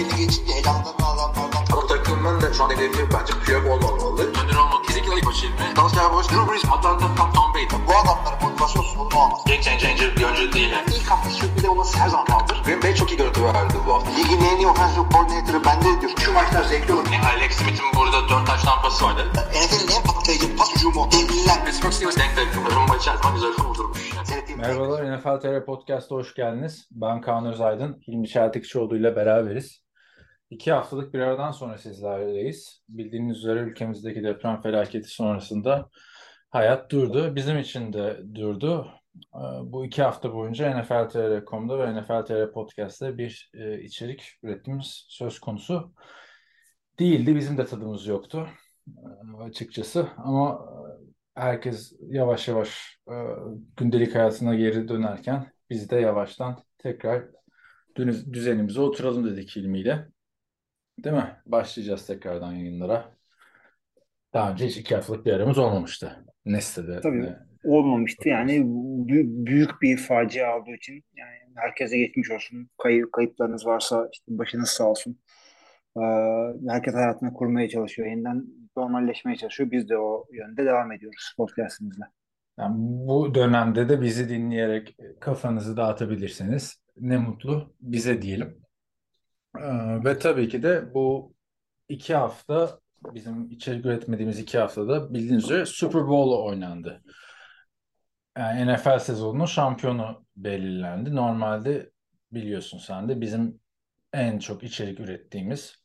belli geçince elanlarını alanlardan. Ama takımın da şu an hedefi bence Piyok olmamalı. Önder olmak kesinlikle ilk başı ilmi. Dalsya Boş, Drew Brees, Atlanta, Tom, Tom Brady. Bu adamların motivasyon sorunu olmaz. Game changer bir oyuncu değil. Yani. İlk hafta sürpriz olması her zaman kaldır. Green Bay çok iyi görüntü verdi bu hafta. Ligin en iyi offensive coordinator'ı bende diyor. Şu maçlar zevkli olur. Yani Alex Smith'in burada 4 taş tampası vardı. NFL'in en patlayıcı pas hücumu. Devliler. Pittsburgh Steelers denk denk. Rumba içer zaman güzel kurdurmuş. Merhabalar NFL TR Podcast'a hoş geldiniz. Ben Kaan Özaydın, Hilmi Çeltikçioğlu ile beraberiz. İki haftalık bir aradan sonra sizlerleyiz. Bildiğiniz üzere ülkemizdeki deprem felaketi sonrasında hayat durdu. Bizim için de durdu. Ee, Bu iki hafta boyunca NFL.tr.com'da ve NFL TR Podcast'ta bir e, içerik ürettiğimiz söz konusu değildi. Bizim de tadımız yoktu e, açıkçası. Ama e, herkes yavaş yavaş gündelik hayatına geri dönerken biz de yavaştan tekrar dü- düzenimize oturalım dedik ilmiyle. Değil mi? Başlayacağız tekrardan yayınlara. Daha önce hiç iki haftalık bir aramız olmamıştı. Ne sitede Tabii. ne- olmamıştı. Yani bü- büyük bir facia olduğu için yani herkese geçmiş olsun. Kay kayıplarınız varsa işte başınız sağ olsun. Ee, herkes hayatını kurmaya çalışıyor. Yeniden normalleşmeye çalışıyor. Biz de o yönde devam ediyoruz podcastimizle. Yani bu dönemde de bizi dinleyerek kafanızı dağıtabilirsiniz. Ne mutlu bize diyelim. Ee, ve tabii ki de bu iki hafta bizim içerik üretmediğimiz iki haftada bildiğiniz üzere Super Bowl oynandı. Yani NFL sezonunun şampiyonu belirlendi. Normalde biliyorsun sen de bizim en çok içerik ürettiğimiz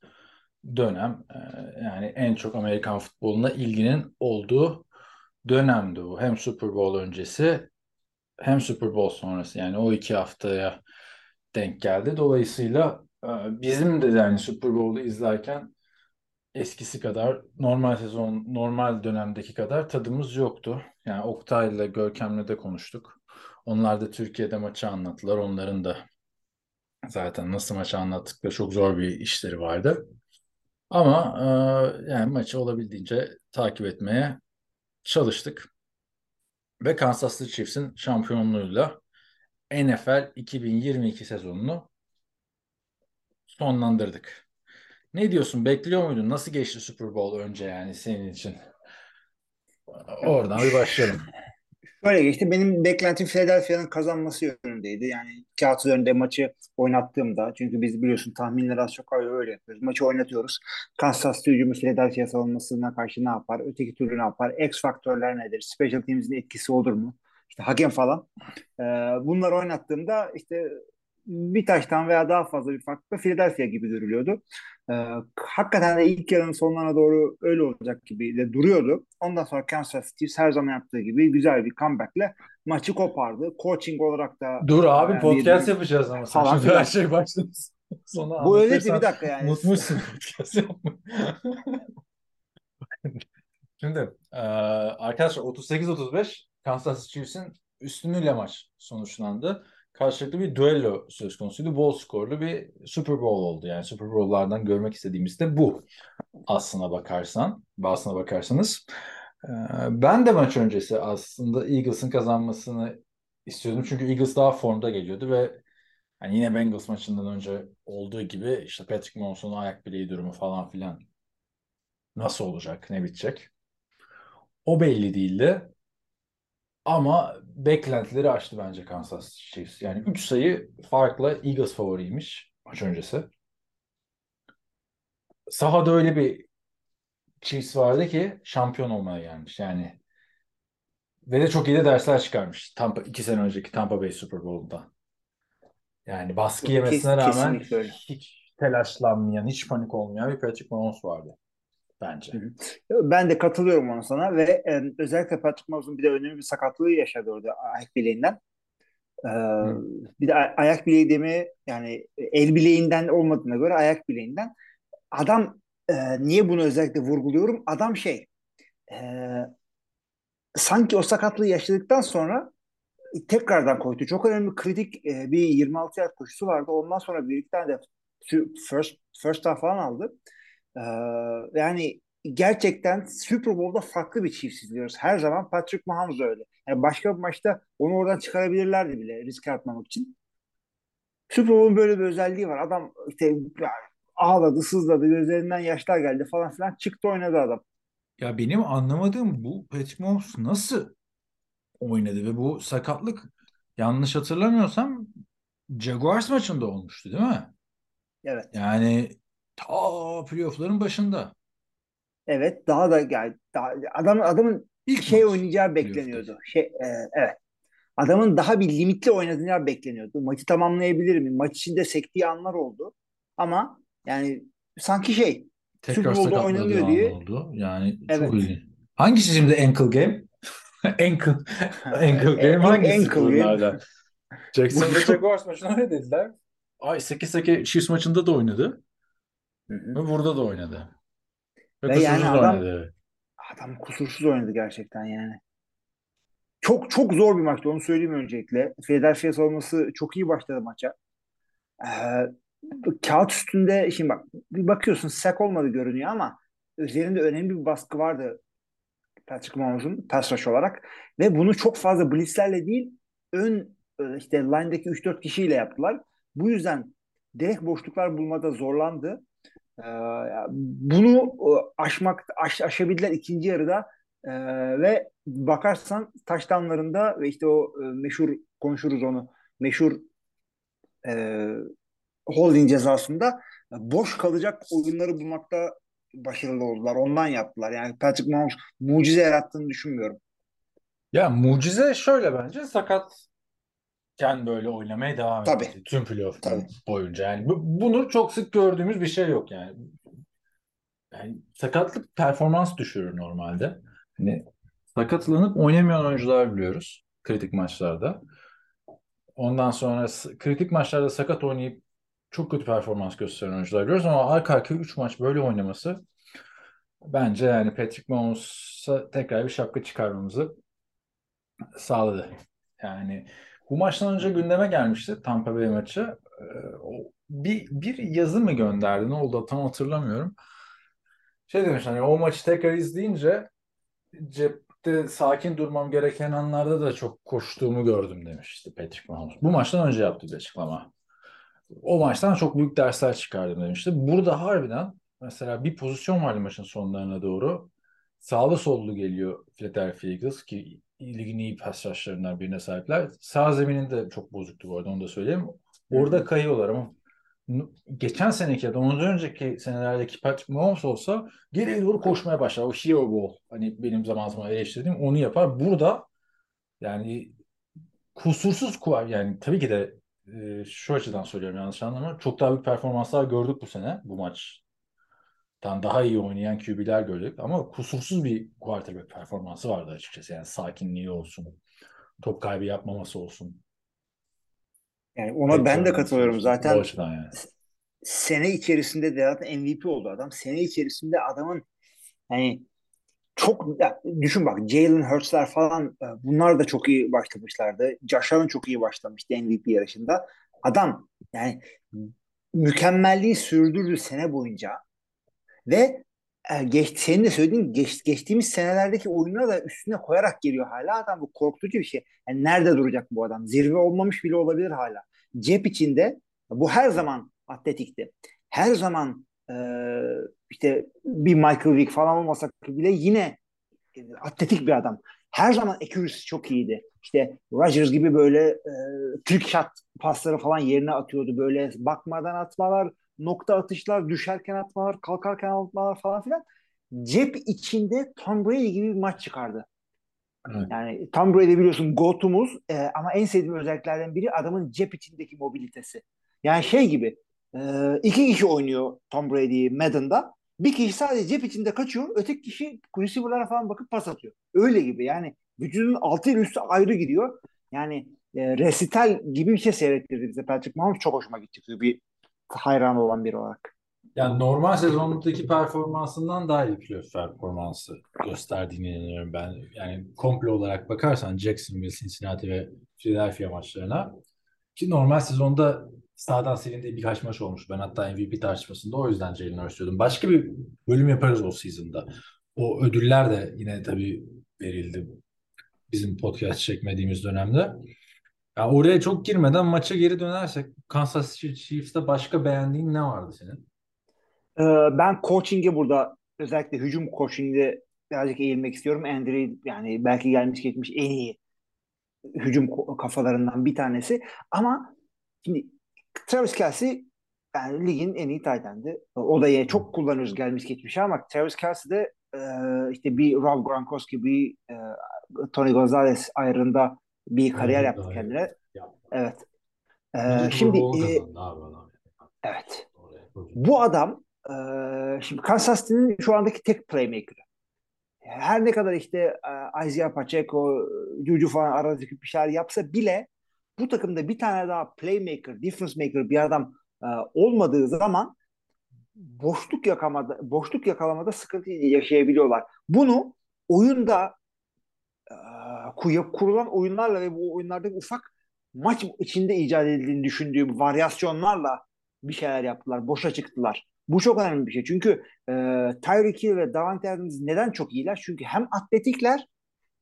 dönem e, yani en çok Amerikan futboluna ilginin olduğu dönemdi bu. Hem Super Bowl öncesi hem Super Bowl sonrası yani o iki haftaya denk geldi. Dolayısıyla bizim de yani Super Bowl'u izlerken eskisi kadar normal sezon, normal dönemdeki kadar tadımız yoktu. Yani Oktay'la Görkem'le de konuştuk. Onlar da Türkiye'de maçı anlattılar. Onların da zaten nasıl maçı anlattıkları çok zor bir işleri vardı. Ama e, yani maçı olabildiğince takip etmeye çalıştık. Ve Kansas City Chiefs'in şampiyonluğuyla NFL 2022 sezonunu sonlandırdık. Ne diyorsun? Bekliyor muydun? Nasıl geçti Super Bowl önce yani senin için? Oradan bir başlayalım. Şöyle geçti. Benim beklentim Philadelphia'nın kazanması yönündeydi. Yani kağıt üzerinde maçı oynattığımda çünkü biz biliyorsun tahminleri az çok öyle yapıyoruz. Maçı oynatıyoruz. Kansas City hücumu Philadelphia savunmasına karşı ne yapar? Öteki türlü ne yapar? X faktörler nedir? Special teams'in etkisi olur mu? İşte hakem falan. Ee, bunları oynattığımda işte bir taştan veya daha fazla bir farkla Philadelphia gibi görülüyordu. Ee, hakikaten de ilk yarının sonlarına doğru öyle olacak gibi de duruyordu. Ondan sonra Kansas City her zaman yaptığı gibi güzel bir comeback'le maçı kopardı. Coaching olarak da Dur abi yani podcast bir- yapacağız ama sen Falan şimdi her şey başladı. Sonra Bu öyle bir dakika yani. Unutmuşsun podcast yapma. Şimdi e, arkadaşlar 38-35 Kansas City Chiefs'in üstünlüğüyle maç sonuçlandı. Karşılıklı bir duello söz konusuydu. Bol skorlu bir Super Bowl oldu. Yani Super Bowl'lardan görmek istediğimiz de bu. Aslına bakarsan, aslına bakarsanız. E, ben de maç öncesi aslında Eagles'ın kazanmasını istiyordum. Çünkü Eagles daha formda geliyordu ve yani yine Bengals maçından önce olduğu gibi işte Patrick Mahomes'un ayak bileği durumu falan filan nasıl olacak, ne bitecek? O belli değildi. Ama beklentileri aştı bence Kansas Chiefs. Yani 3 sayı farkla Eagles favoriymiş maç öncesi. Sahada öyle bir Chiefs vardı ki şampiyon olmaya gelmiş. Yani ve de çok iyi de dersler çıkarmış. Tampa 2 sene önceki Tampa Bay Super Bowl'da. Yani baskı Kes- yemesine rağmen hiç telaşlanmayan, hiç panik olmayan bir Patrick Mahomes vardı bence. Hı hı. Ben de katılıyorum ona sana ve e, özellikle Patrick Mahomes'un bir de önemli bir sakatlığı yaşadı orada ayak bileğinden. Ee, bir de ayak bileği demi yani el bileğinden olmadığına göre ayak bileğinden. Adam e, niye bunu özellikle vurguluyorum? Adam şey e, sanki o sakatlığı yaşadıktan sonra tekrardan koydu. Çok önemli kritik e, bir 26 yard koşusu vardı. Ondan sonra bir iki tane de first, first down falan aldı. Ee, yani gerçekten Super Bowl'da farklı bir Chiefs izliyoruz. Her zaman Patrick Mahomes öyle. Yani başka bir maçta onu oradan çıkarabilirlerdi bile riske atmamak için. Super Bowl'un böyle bir özelliği var. Adam işte ağladı, sızladı, gözlerinden yaşlar geldi falan filan. Çıktı oynadı adam. Ya benim anlamadığım bu Patrick Mahomes nasıl oynadı ve bu sakatlık yanlış hatırlamıyorsam Jaguars maçında olmuştu değil mi? Evet. Yani ta playoff'ların başında. Evet. Daha da yani daha, adam adamın İlk şey maç. oynayacağı bekleniyordu. Şey e, evet. Adamın daha bir limitli oynayacağı bekleniyordu. Maçı tamamlayabilir mi? Maç içinde sektiği anlar oldu. Ama yani sanki şey Tekrar Super Bowl'da oynanıyor an diye- oldu. Yani Evet. çok ilginç. Hangisi şimdi ankle game? ankle, ankle game Ankle- hangisi ankle game. bunlardan? Jacksonville Jaguars maçında öyle dediler. Ay 8-8 Chiefs maçında da oynadı. Hı hı. Ve burada da oynadı. Ve, Ve kusursuz yani adam- oynadı. Adam kusursuz oynadı gerçekten yani. Çok çok zor bir maçtı onu söyleyeyim öncelikle. Philadelphia savunması çok iyi başladı maça. Ee, kağıt üstünde şimdi bak bir bakıyorsun sack olmadı görünüyor ama üzerinde önemli bir baskı vardı Patrick Mahomes'un pass rush olarak ve bunu çok fazla blitzlerle değil ön e, işte line'daki 3-4 kişiyle yaptılar. Bu yüzden direkt boşluklar bulmada zorlandı. Ee, bunu e, aşmak aş, aşabildiler ikinci yarıda Ee, ve bakarsan taştanlarında ve işte o e, meşhur konuşuruz onu meşhur e, holding cezasında e, boş kalacak oyunları bulmakta başarılı oldular. Ondan yaptılar. Yani Patrick Mahomes mucize yarattığını düşünmüyorum. Ya mucize şöyle bence sakatken böyle oynamaya devam Tabii. etti. Tüm playoff Tabii. boyunca. Yani bu- bunu çok sık gördüğümüz bir şey yok yani. Yani sakatlık performans düşürür normalde. Hani sakatlanıp oynamayan oyuncular biliyoruz kritik maçlarda. Ondan sonra kritik maçlarda sakat oynayıp çok kötü performans gösteren oyuncular görüyoruz ama arka arkaya 3 maç böyle oynaması bence yani Patrick Mahomes'a tekrar bir şapka çıkarmamızı sağladı. Yani bu maçtan önce gündeme gelmişti Tampa Bay maçı. Ee, bir, bir yazı mı gönderdi? Ne oldu tam hatırlamıyorum. Şey demiş hani o maçı tekrar izleyince cepte sakin durmam gereken anlarda da çok koştuğumu gördüm demişti Patrick Mahomes. Bu maçtan önce yaptığı bir açıklama. O maçtan çok büyük dersler çıkardım demişti. Burada harbiden mesela bir pozisyon vardı maçın sonlarına doğru. Sağlı sollu geliyor Philadelphia Eagles ki ligin iyi pas rushlarından birine sahipler. Sağ zeminin de çok bozuktu bu arada onu da söyleyeyim. Orada kayıyorlar ama geçen seneki ya da ondan önceki senelerdeki Patrick Mahomes olsa geriye doğru koşmaya başlar. O hero ball hani benim zaman zaman eleştirdiğim onu yapar. Burada yani kusursuz kuvar yani tabii ki de e, şu açıdan söylüyorum yanlış anlama. Çok daha büyük performanslar gördük bu sene bu maçtan daha iyi oynayan QB'ler gördük ama kusursuz bir quarterback performansı vardı açıkçası. Yani sakinliği olsun, top kaybı yapmaması olsun. Yani ona ben de katılıyorum O zaten. açıdan yani. Sene içerisinde de zaten MVP oldu adam. Sene içerisinde adamın hani çok düşün bak Jalen Hurts'lar falan e, bunlar da çok iyi başlamışlardı. Josh Allen çok iyi başlamıştı MVP yarışında. Adam yani mükemmelliği sürdürdü sene boyunca ve e, geç, senin de söylediğin geç, geçtiğimiz senelerdeki oyununa da üstüne koyarak geliyor hala adam bu korkutucu bir şey. Yani nerede duracak bu adam? Zirve olmamış bile olabilir hala. Cep içinde bu her zaman atletikti. Her zaman e, işte bir Michael Vick falan olmasa bile yine e, atletik bir adam. Her zaman accuracy çok iyiydi. İşte Rodgers gibi böyle e, trick shot pasları falan yerine atıyordu. Böyle bakmadan atmalar, nokta atışlar, düşerken atmalar, kalkarken atmalar falan filan. Cep içinde Tom Brady gibi bir maç çıkardı. Evet. Yani Tom Brady biliyorsun GOAT'umuz e, ama en sevdiğim özelliklerden biri adamın cep içindeki mobilitesi. Yani şey gibi e, iki kişi oynuyor Tom Brady Madden'da. Bir kişi sadece cep içinde kaçıyor. Öteki kişi receiver'lara falan bakıp pas atıyor. Öyle gibi yani vücudun altı ile üstü ayrı gidiyor. Yani e, resital gibi bir şey seyrettirdi bize Patrick Mahomes. Çok hoşuma gitti bir hayran olan biri olarak. Yani normal sezondaki performansından daha iyi playoff performansı gösterdiğine inanıyorum ben. Yani komple olarak bakarsan Jacksonville, Cincinnati ve Philadelphia maçlarına ki normal sezonda sağdan silindiği birkaç maç olmuş. Ben hatta MVP tartışmasında o yüzden Jalen Hurts diyordum. Başka bir bölüm yaparız o season'da. O ödüller de yine tabii verildi bizim podcast çekmediğimiz dönemde. Ya oraya çok girmeden maça geri dönersek Kansas City Chiefs'te başka beğendiğin ne vardı senin? Ee, ben coaching'e burada özellikle hücum coaching'de birazcık eğilmek istiyorum. Andre yani belki gelmiş geçmiş en iyi hücum kafalarından bir tanesi. Ama şimdi Travis Kelce yani ligin en iyi tight end'i. O da yine çok kullanıyoruz gelmiş geçmiş ama Travis Kelce de e, işte bir Rob Gronkowski, bir e, Tony Gonzalez ayrında bir kariyer Evet, yaptı kendine. yaptı. Evet. Ee, şimdi e, evet. Bu adam e, şimdi Kansas City'nin şu andaki tek playmaker'ı. Her ne kadar işte e, Isaiah Pacheco, Juju falan arada bir şeyler yapsa bile bu takımda bir tane daha playmaker, difference maker bir adam e, olmadığı zaman boşluk yakamada, boşluk yakalamada sıkıntı yaşayabiliyorlar. Bunu oyunda e, kurulan oyunlarla ve bu oyunlardaki ufak maç içinde icat edildiğini düşündüğüm varyasyonlarla bir şeyler yaptılar. Boşa çıktılar. Bu çok önemli bir şey. Çünkü e, Tyreek Hill ve Davante Adams neden çok iyiler? Çünkü hem atletikler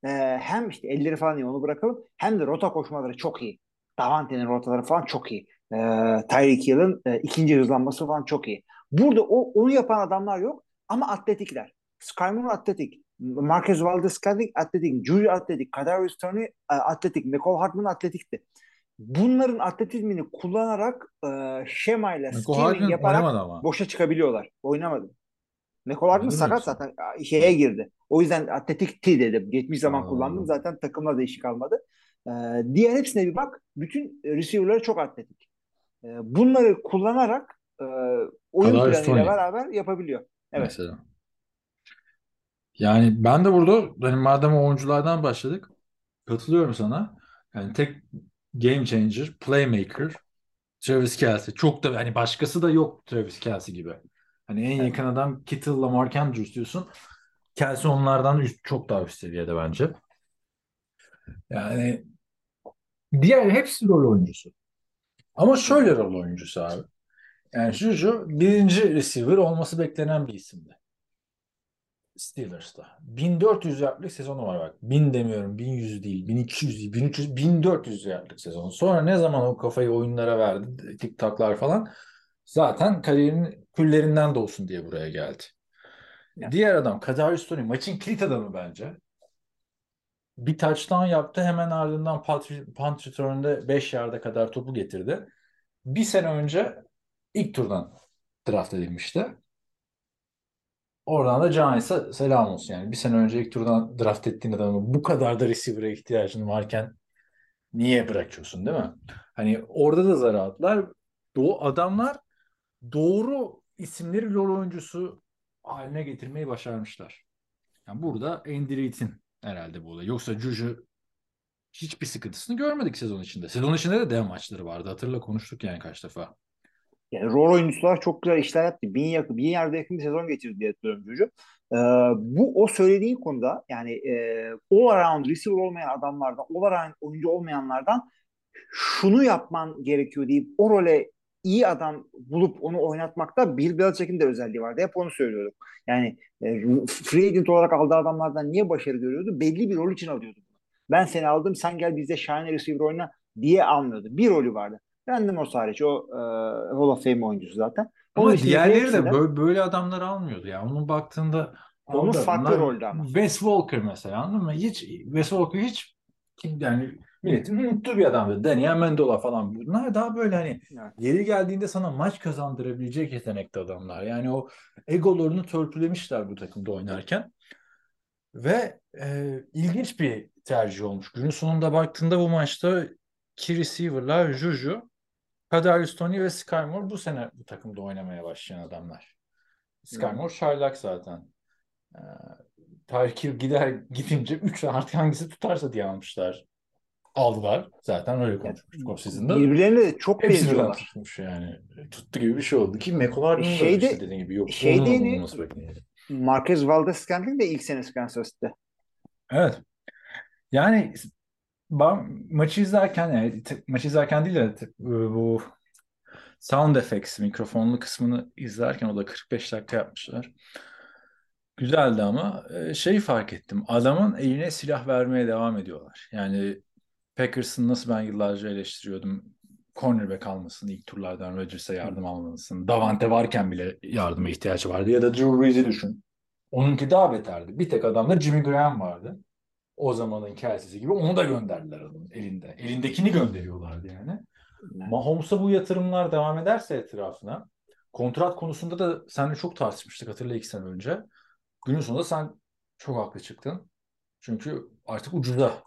e, hem işte elleri falan iyi onu bırakalım hem de rota koşmaları çok iyi. Davante'nin rotaları falan çok iyi. E, Tyreek Hill'in e, ikinci hızlanması falan çok iyi. Burada o, onu yapan adamlar yok ama atletikler. Sky atletik. Marquez Valdez-Scantling atletik. Juju atletik. Kadarius Toney e, atletik. Nicole Hartman atletikti. Bunların atletizmini kullanarak e, şemayla, Michael scheming yaparak boşa çıkabiliyorlar. Oynamadı. Nicole Hartman sakat zaten şeye girdi. O yüzden atletikti dedim. Geçmiş zaman Aa. kullandım. Zaten takımla da işi kalmadı. E, diğer hepsine bir bak. Bütün receiver'ları çok atletik. E, bunları kullanarak e, oyun planıyla beraber yapabiliyor. Evet. Mesela. Yani ben de burada hani madem oyunculardan başladık katılıyorum sana. Yani tek game changer, playmaker Travis Kelce. Çok da hani başkası da yok Travis Kelce gibi. Hani en yakın adam Kittle'la Mark Andrews diyorsun. Kelce onlardan üst, çok daha üst seviyede bence. Yani diğer hepsi rol oyuncusu. Ama şöyle rol oyuncusu abi. Yani Juju birinci receiver olması beklenen bir isimdi. Steelers'ta. 1400 yardlık sezonu var bak. 1000 demiyorum. 1100 değil. 1200 değil. 1300, 1400 yardlık sezonu. Sonra ne zaman o kafayı oyunlara verdi. TikTok'lar falan. Zaten kariyerinin küllerinden doğsun diye buraya geldi. Ya. Diğer adam Kadarius Toney maçın kilit adamı bence. Bir touchdown yaptı. Hemen ardından punt, punt return'de 5 yarda kadar topu getirdi. Bir sene önce ilk turdan draft edilmişti. Oradan da Giants'a selam olsun yani. Bir sene önce ilk turdan draft ettiğin adamı bu kadar da receiver'a ihtiyacın varken niye bırakıyorsun değil mi? Hani orada da zar attılar. O adamlar doğru isimleri rol oyuncusu haline getirmeyi başarmışlar. Yani burada Andy Reid'in herhalde bu olay. Yoksa Juju hiçbir sıkıntısını görmedik sezon içinde. Sezon içinde de dev maçları vardı. Hatırla konuştuk yani kaç defa. Yani rol oyuncular çok güzel işler yaptı. Bin, yakın, bin yerde yakın bir sezon geçirdi diye hatırlıyorum Cucu. Ee, bu o söylediğin konuda yani e, all around receiver olmayan adamlardan, all around oyuncu olmayanlardan şunu yapman gerekiyor deyip o role iyi adam bulup onu oynatmakta Bill Belichick'in de özelliği vardı. Hep onu söylüyorduk. Yani e, free agent olarak aldığı adamlardan niye başarı görüyordu? Belli bir rol için alıyordu. Ben seni aldım sen gel bizde shine receiver oyna diye almıyordu. Bir rolü vardı. Random hariç o e, Hall of Fame oyuncusu zaten. Ama Onun diğerleri de böyle, böyle adamları almıyordu ya. Onun baktığında Onun farklı Bunlar- rolde ama. Wes Walker mesela anladın mı? Hiç Wes Walker hiç kim yani milletin unuttuğu bir adamdı. Daniel Mendola falan. Bunlar daha böyle hani Evet. yeri geldiğinde sana maç kazandırabilecek yetenekli adamlar. Yani o egolarını törpülemişler bu takımda oynarken. Ve e, ilginç bir tercih olmuş. Günün sonunda baktığında bu maçta iki receiver'lar Juju, Kadarius Toney ve Sky Moore bu sene bu takımda oynamaya başlayan adamlar. Sky. Moore çaylak zaten. Ee, Tyreek Hill gider gidince 3 artık hangisi tutarsa diye almışlar. Aldılar. Zaten öyle konuşmuştuk o season'da. Birbirlerine çok Hepsi benziyorlar. tutmuş yani. Tuttu gibi bir şey oldu ki da Şeyde- işte dediğin gibi yok. şeyde yeni-. Marquez Valdez-Scantling de ilk senesi Kansas City'de. Evet. Yani ben maçı izlerken yani t- maçı izlerken değil de t- bu sound effects mikrofonlu kısmını izlerken o da 45 dakika yapmışlar. Güzeldi ama e, şeyi fark ettim. Adamın eline silah vermeye devam ediyorlar. Yani Packers'ın nasıl ben yıllarca eleştiriyordum. cornerback almasını ilk turlardan Rodgers'a yardım almasını. Davante varken bile yardıma ihtiyacı vardı. Ya da Drew Brees'i düşün. Onunki daha beterdi. Bir tek adamda Jimmy Graham vardı. O zamanın Kelsey'si gibi. Onu da gönderdiler adamın elinde. Elindekini gönderiyorlardı yani. Mahomes'a bu yatırımlar devam ederse etrafına kontrat konusunda da seninle çok tartışmıştık hatırla iki sene önce. Günün sonunda sen çok haklı çıktın. Çünkü artık ucuza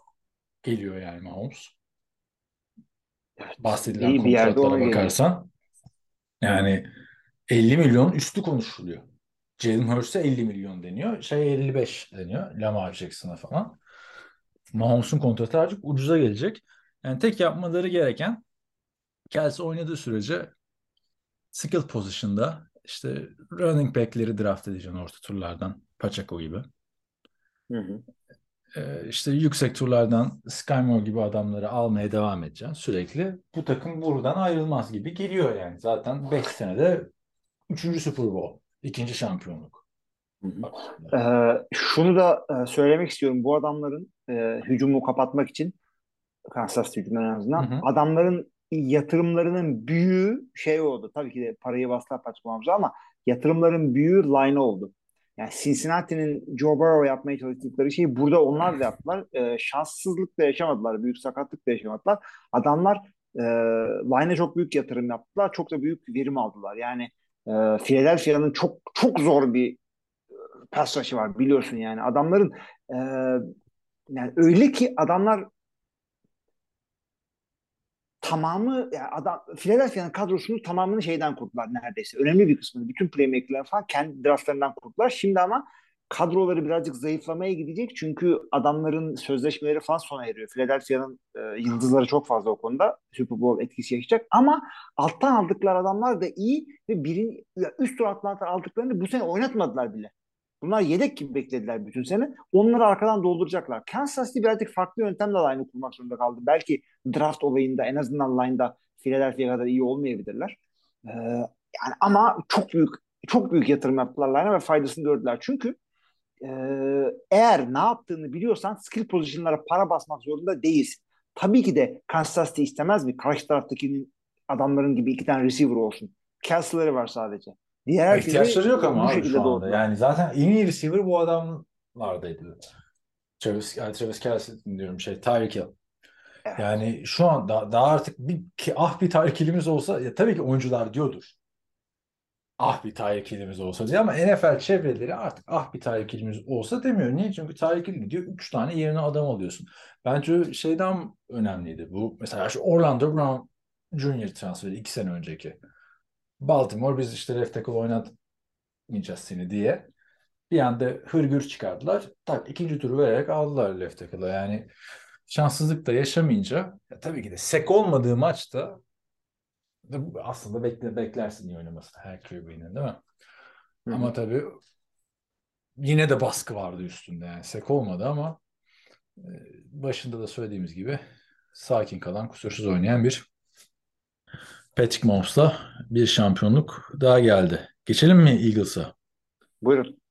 geliyor yani Mahomes. Bahsedilen İyi bir yerde ona bakarsan. Yani 50 milyon üstü konuşuluyor. Jalen Hurts'e 50 milyon deniyor. Şey 55 deniyor. Lamar Jackson'a falan. Mahomes'un kontratı artık ucuza gelecek. Yani tek yapmaları gereken Kelsey oynadığı sürece skill position'da işte running back'leri draft edeceksin orta turlardan. Pacheco gibi. Hı hı. Ee, işte yüksek turlardan Skymore gibi adamları almaya devam edeceksin sürekli. Bu takım buradan ayrılmaz gibi geliyor yani. Zaten 5 senede 3. Super Bowl. ikinci şampiyonluk. Hı hı. Ee, şunu da e, söylemek istiyorum. Bu adamların e, hücumu kapatmak için Kansas hücumunun en azından Hı hı. adamların yatırımlarının büyüğü şey oldu. Tabii ki de parayı bastılar Patrick Mahomes'a ama yatırımların büyüğü line oldu. Yani Cincinnati'nin Joe Burrow yapmaya çalıştıkları şeyi burada onlar da yaptılar. E, şanssızlık da yaşamadılar. Büyük sakatlık da yaşamadılar. Adamlar e, line'e çok büyük yatırım yaptılar. Çok da büyük verim aldılar. Yani e, Philadelphia'nın çok çok zor bir pass rush'ı var biliyorsun yani. Adamların e, yani öyle ki adamlar tamamı yani adam Philadelphia'nın kadrosunu tamamını şeyden kurdular neredeyse. Önemli bir kısmını bütün playmaker'lar falan kendi draftlarından kurdular. Şimdi ama kadroları birazcık zayıflamaya gidecek çünkü adamların sözleşmeleri falan sona eriyor. Philadelphia'nın e, yıldızları çok fazla o konuda Super Bowl etkisi yaşayacak ama alttan aldıkları adamlar da iyi ve birin ya üst tur atlanlar aldıklarını bu sene oynatmadılar bile. Bunlar yedek gibi beklediler bütün sene. Onları arkadan dolduracaklar. Kansas City birazcık farklı yöntemle line'ı kurmak zorunda kaldı. Belki draft olayında en azından line'da Philadelphia kadar iyi olmayabilirler. Ee, yani ama çok büyük çok büyük yatırım yaptılar line'a ve faydasını gördüler. Çünkü e, eğer ne yaptığını biliyorsan skill pozisyonlara para basmak zorunda değilsin. Tabii ki de Kansas City istemez mi? Karşı taraftaki adamların gibi iki tane receiver olsun. Kelsey'leri var sadece. Diğer İhtiyaçları yok ama abi şu anda. doğdular. Yani zaten en iyi receiver bu adamlardaydı. Travis, Travis Kelce diyorum şey Tyreek Hill. Evet. Yani şu an daha, daha artık bir ki ah bir Tyreek Hill'imiz olsa ya tabii ki oyuncular diyordur. Ah bir Tyreek Hill'imiz olsa diye ama NFL çevreleri artık ah bir Tyreek Hill'imiz olsa demiyor. Niye? Çünkü Tyreek Hill gidiyor 3 tane yerine adam alıyorsun. Bence şeyden önemliydi bu. Mesela şu Orlando Brown Jr. transferi 2 sene önceki. Baltimore biz işte left tackle oynatmayacağız seni diye bir anda hırgür çıkardılar. Tak ikinci turu vererek aldılar left tackle'a. Yani şanssızlık da yaşamayınca ya tabii ki de sek olmadığı maçta aslında bekle, beklersin iyi oynamasını her QB'nin değil mi? Hı. Ama tabii yine de baskı vardı üstünde yani sek olmadı ama e, başında da söylediğimiz gibi sakin kalan kusursuz oynayan bir Patrick Mahomes'la bir şampiyonluk daha geldi. Geçelim mi Eagles'a? Buyurun.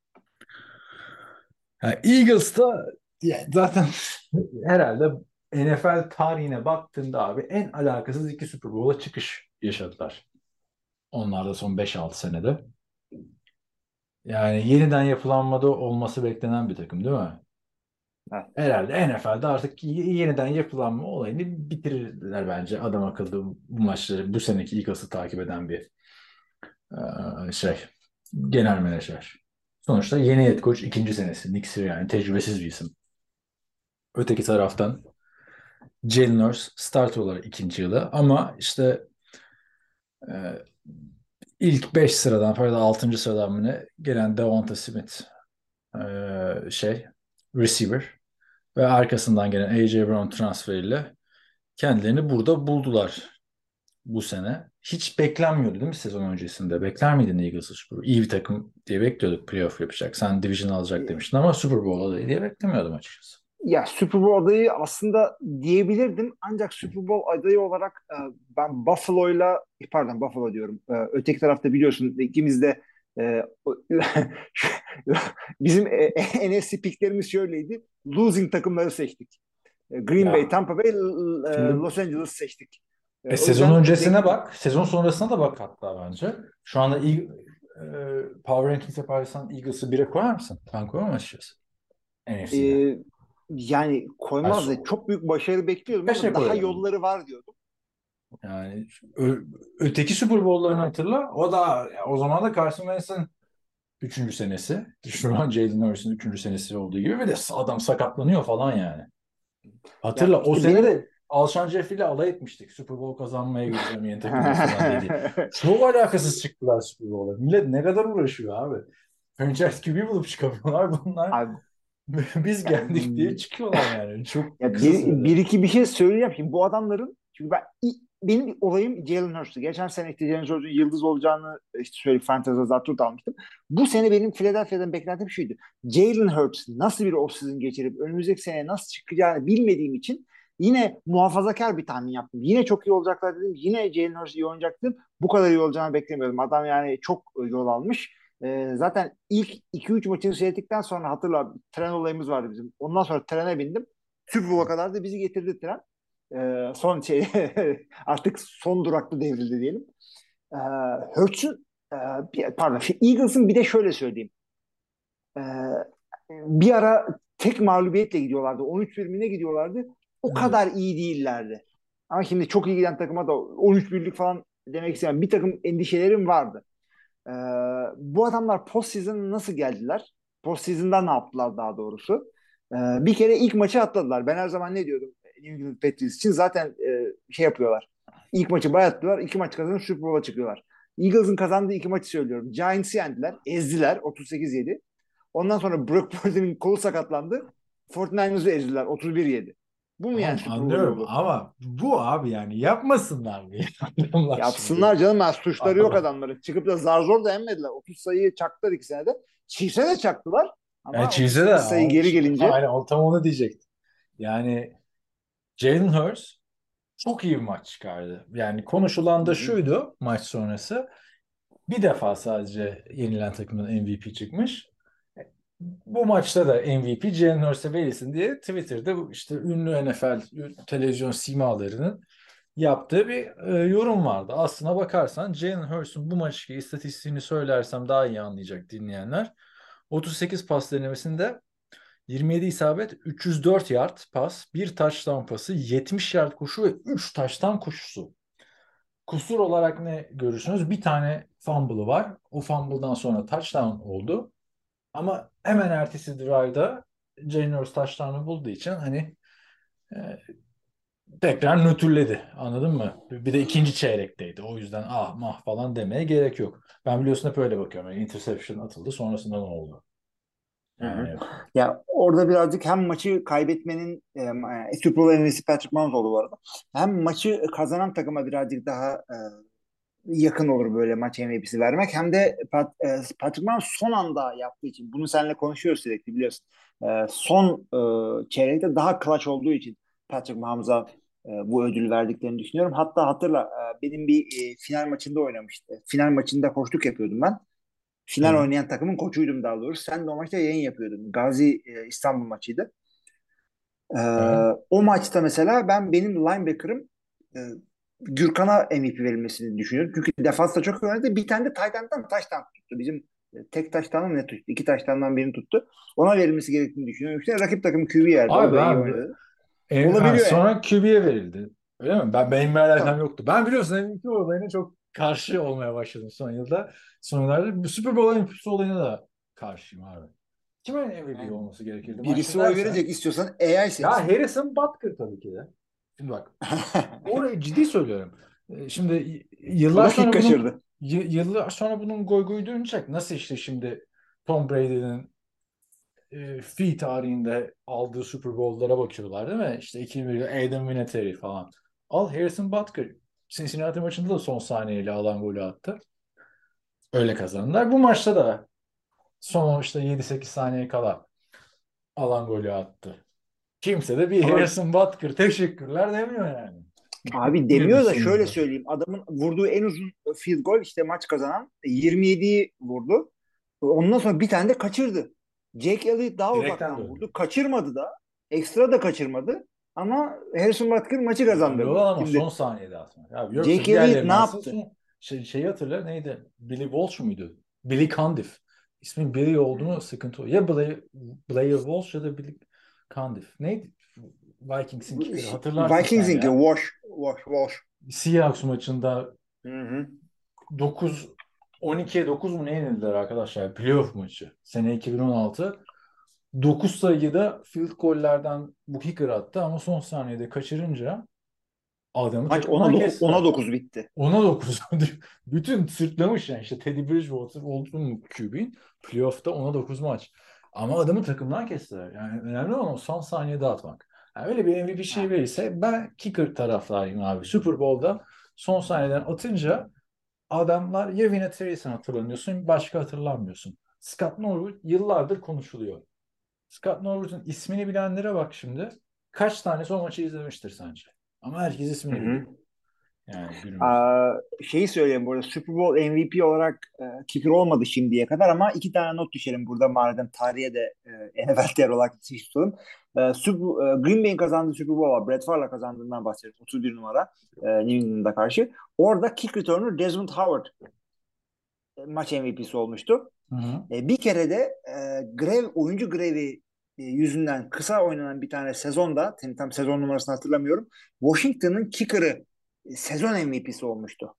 Yani Eagles'ta yani zaten herhalde NFL tarihine baktığında abi en alakasız iki Super Bowl'a çıkış yaşadılar. Onlar da son 5-6 senede. Yani yeniden yapılanmada olması beklenen bir takım değil mi? Evet. Herhalde NFL'de artık yeniden yapılanma olayını bitirirler bence adam akıllı bu maçları bu seneki Eagles'ı takip eden bir şey genel menajer. Sonuçta yeni head coach ikinci senesi. Nick Sirianni tecrübesiz bir isim. Öteki taraftan Jalen Hurts starter olarak ikinci yılı ama işte ilk 5 sıradan pardon 6. sıradan mı ne gelen Devonta Smith şey receiver ve arkasından gelen AJ Brown transferiyle kendilerini burada buldular bu sene. Hiç beklenmiyordu değil mi sezon öncesinde? Bekler miydin Eagles'ı Super Bowl? İyi bir takım diye bekliyorduk playoff yapacak. Sen division alacak demiştin ama Super Bowl adayı diye beklemiyordum açıkçası. Ya Super Bowl adayı aslında diyebilirdim ancak Super Bowl adayı olarak e, ben Buffalo'yla pardon Buffalo diyorum. E, öteki tarafta biliyorsun ikimiz de e, bizim e, NFC picklerimiz şöyleydi. Losing takımları seçtik. E, Green Ya. Bay, Tampa Bay, e, Los Angeles seçtik. E, E, o sezon öncesine zevkli. bak. Sezon sonrasına da bak hatta bence. Şu anda e, Power Rankings yaparsan Eagles'ı bire koyar mısın? Ben koyamam açıkçası. NFC'de. Ee, yani koymaz da çok büyük başarı bekliyordum Beşe ama daha yolları var diyordum. Yani öteki Super Bowl'larını hatırla. O da o zaman da Carson Wentz'in üçüncü senesi. Şu an Jalen Hurts'ın üçüncü senesi olduğu gibi bir de adam sakatlanıyor falan yani. Hatırla Ya o sene de Alshon Jeffrey ile alay etmiştik. Super Bowl kazanmaya gideceğim yeni falan dedi. Çok alakasız çıktılar Super Bowl'a. Millet ne kadar uğraşıyor abi. Franchise QB bulup çıkamıyorlar bunlar. Abi, Biz geldik diye çıkıyorlar yani. Çok ya bir, bir iki bir şey söyleyeyim. Şimdi bu adamların çünkü ben benim olayım Jalen Hurts'tu. Geçen sene işte Jalen Hurts'un yıldız olacağını işte söyleyip Fantasy'da zaten almıştım. Bu sene benim Philadelphia'dan beklentim şuydu. Jalen Hurts nasıl bir offseason geçirip önümüzdeki sene nasıl çıkacağını bilmediğim için yine muhafazakar bir tahmin yaptım. Yine çok iyi olacaklar dedim. Yine Jalen Hurts iyi oynayacak dedim. Bu kadar iyi olacağını beklemiyordum. Adam yani çok yol almış. Ee, zaten ilk 2-3 maçını seyrettikten sonra hatırla tren olayımız vardı bizim. Ondan sonra trene bindim. Super Bowl'a kadar da bizi getirdi tren. Ee, son şey artık son durakta devrildi diyelim. Ee, Hurts'un e, pardon Eagles'ın bir de şöyle söyleyeyim. Ee, bir ara tek mağlubiyetle gidiyorlardı. 13 birine gidiyorlardı. O Evet. kadar iyi değillerdi. Ama şimdi çok iyi giden takıma da 13 birlik falan demek istemem. Bir takım endişelerim vardı. Ee, bu adamlar postseason'a nasıl geldiler? Postseason'da ne yaptılar daha doğrusu? Bir kere ilk maçı atladılar. Ben her zaman ne diyordum New England Patriots için zaten e, şey yapıyorlar. İlk maçı bayattılar. iki maç kazanıp Super Bowl'a çıkıyorlar. Eagles'ın kazandığı iki maçı söylüyorum. Giants'i yendiler. Ezdiler. 38-7. Ondan sonra Brock Purdy'nin kolu sakatlandı. 49ers'ı ezdiler. 31-7. Bu mu yani Tamam, anlıyorum ama bu abi yani yapmasınlar mı? Adamlar Yapsınlar şimdi. canım. Ben suçları yok adamların. Çıkıp da zar zor da emmediler. 30 sayıyı çaktılar iki senede. Chiefs'e de çaktılar. Ama Yani Chiefs'e 38 de sayı geri gelince Aynen o tam onu diyecektim. Yani Jalen Hurts çok iyi bir maç çıkardı. Yani konuşulan da şuydu maç sonrası. Bir defa sadece yenilen takımın MVP çıkmış. Bu maçta da MVP Jalen Hurts'e verilsin diye Twitter'da işte ünlü NFL televizyon simalarının yaptığı bir e, yorum vardı. Aslına bakarsan Jalen Hurts'un bu maçki istatistiğini söylersem daha iyi anlayacak dinleyenler. 38 pas denemesinde 27 isabet, 304 yard pas, bir touchdown pası, 70 yard koşu ve 3 touchdown koşusu. Kusur olarak ne görürsünüz? Bir tane fumble'ı var. O fumble'dan sonra touchdown oldu. Ama hemen ertesi drive'da Hurts touchdown'ı bulduğu için hani e, tekrar nötrledi. Anladın mı? Bir de ikinci çeyrekteydi. O yüzden ah mah falan demeye gerek yok. Ben biliyorsun hep öyle bakıyorum. Yani interception atıldı. Sonrasında ne oldu? Yani ya orada birazcık hem maçı kaybetmenin e, Super Bowl MVP'si Patrick Mahomes oldu bu arada. Hem maçı kazanan takıma birazcık daha e, yakın olur böyle maç MVP'si vermek. Hem de Pat, e, Patrick Mahomes son anda yaptığı için bunu seninle konuşuyoruz sürekli biliyorsun. E, son e, çeyrekte daha clutch olduğu için Patrick Mahomes'a e, bu ödülü verdiklerini düşünüyorum. Hatta hatırla e, benim bir e, final maçında oynamıştı. Final maçında koçluk yapıyordum ben. Final Hı. oynayan takımın koçuydum daha doğrusu. Sen de o maçta yayın yapıyordun. Gazi e, İstanbul maçıydı. E, Evet. o maçta mesela ben benim linebacker'ım e, Gürkan'a MVP verilmesini düşünüyorum. Çünkü defansta çok oynadı. Bir tane de end'den touchdown tuttu. Bizim e, tek taştanım ne tuttu? İki taştandan birini tuttu. Ona verilmesi gerektiğini düşünüyorum. İşte rakip takım QB yerdi. Abi oynadı. E, ha, yani. sonra QB'ye verildi. Öyle mi? Ben benim alakam Tamam. yoktu. Ben biliyorsun MVP olayına çok karşı olmaya başladım son yılda. Son yıllarda bu Super Bowl MVP'si olayına da karşıyım abi. Kimin MVP Yani olması gerekirdi? Birisi oy verecek istiyorsan AI seç. Ya Harrison Butker tabii ki de. Şimdi bak orayı ciddi söylüyorum. E, Şimdi yıllar sonra bunun, kaçırdı. y- yıllar sonra bunun goy goy dönecek. Nasıl işte şimdi Tom Brady'nin e, fi tarihinde aldığı Super Bowl'lara bakıyorlar değil mi? İşte 2001'de Adam Vinatieri falan. Al Harrison Butker. Cincinnati maçında da son saniyeyle alan golü attı. Öyle kazandılar. Bu maçta da son işte 7-8 saniye kala alan golü attı. Kimse de bir Harrison Butker teşekkürler demiyor yani. Abi demiyor da şöyle söyleyeyim. Adamın vurduğu en uzun field goal işte maç kazanan 27'yi vurdu. Ondan sonra bir tane de kaçırdı. Jake Elliott daha Direkten uzaktan döndü. vurdu. Kaçırmadı da. Ekstra da kaçırmadı. Ama Harrison Butker maçı kazandırdı. Doğru ama Şimdi son saniyede atmak. Abi Jake Elliott ne yaptı? Şey, şeyi hatırla neydi? Billy Walsh muydu? Billy Candiff. İsmin Billy olduğunu sıkıntı o. Ya Blair, Blair Walsh ya da Billy Candiff. Neydi? Vikings'in kickeri hatırlarsın Vikings'in sen ya. Wash, Wash, Wash. Seahawks maçında Hı hı. 9 12'ye 9 mu ne yenildiler arkadaşlar? Playoff maçı. Sene 2016. 9 sayıda field gollerden bu kicker attı ama son saniyede kaçırınca adamı Maç takımdan 10'a kesti. 10'a 9 bitti. 10'a 9. Bütün sırtlamış yani işte Teddy Bridgewater oldu mu QB'in playoff'ta 10'a 9 maç. Ama adamı takımdan kestiler. Yani önemli olan o son saniyede atmak. Yani öyle bir MVP şey verirse ben kicker taraftarıyım abi. Super Bowl'da son saniyeden atınca adamlar ya Vinatieri'sen hatırlanıyorsun başka hatırlamıyorsun. Scott Norwood yıllardır konuşuluyor. Scott Norwood'un ismini bilenlere bak şimdi. Kaç tanesi o maçı izlemiştir sence? Ama herkes ismini biliyor. Yani günümüzde. Aa, şeyi söyleyeyim bu arada Super Bowl MVP olarak e, kicker olmadı şimdiye kadar ama iki tane not düşelim burada madem tarihe de e, NFL değer olarak tutalım. E, Super, e, Green Bay'in kazandığı Super Bowl var. Brett Favre'la kazandığından bahsediyoruz. 31 numara e, New England'a karşı. Orada kick returner Desmond Howard e, maç MVP'si olmuştu. Hı hı. E, bir kere de e, grev oyuncu grevi e, yüzünden kısa oynanan bir tane sezonda tam, tam sezon numarasını hatırlamıyorum. Washington'ın kicker'ı e, sezon MVP'si olmuştu.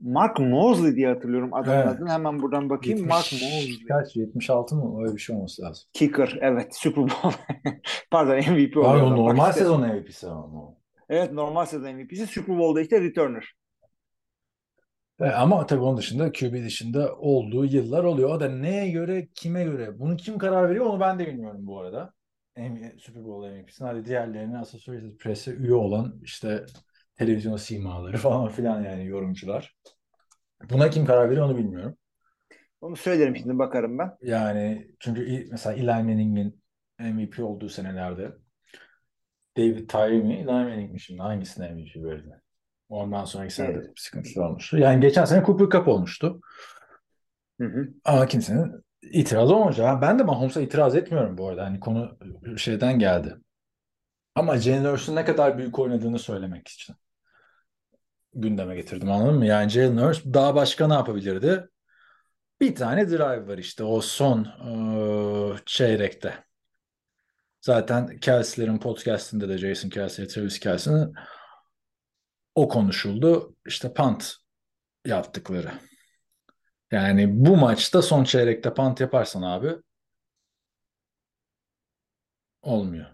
Mark Mosley diye hatırlıyorum adamın Evet. adını. Hemen buradan bakayım. 70 Mark Mosley. Kaç? 76 mı? Öyle bir şey olması lazım. Kicker. Evet. Super Bowl. Pardon MVP oluyor. Bak normal sezon MVP'si ama. Evet normal sezon MVP'si. Super Bowl'da işte returner. E, ama tabii onun dışında QB dışında olduğu yıllar oluyor. O da neye göre, kime göre? Bunu kim karar veriyor onu ben de bilmiyorum bu arada. Super Bowl MVP'sini. Hadi diğerlerine Associated Press'e üye olan işte televizyon simaları falan filan yani yorumcular. Buna kim karar veriyor onu bilmiyorum. Onu söylerim şimdi bakarım ben. Yani çünkü mesela Eli Manning'in MVP olduğu senelerde David Tyree mi? Eli Manning mi şimdi? Hangisine MVP verdi? Ondan sonraki sene Evet. sıkıntılı olmuştu. Yani geçen sene Cooper Cup olmuştu. Hı hı. Ama kimsenin itiraz olmayacak. Ben de Mahomes'a itiraz etmiyorum bu arada. Hani konu şeyden geldi. Ama Jalen Hurts'un ne kadar büyük oynadığını söylemek için gündeme getirdim anladın mı? Yani Jalen Hurts daha başka ne yapabilirdi? Bir tane drive var işte o son eee, çeyrekte. Zaten Kelsey'lerin podcastinde de Jason Kelsey, Travis Kelsey'nin o konuşuldu. İşte punt yaptıkları. Yani bu maçta son çeyrekte punt yaparsan abi olmuyor.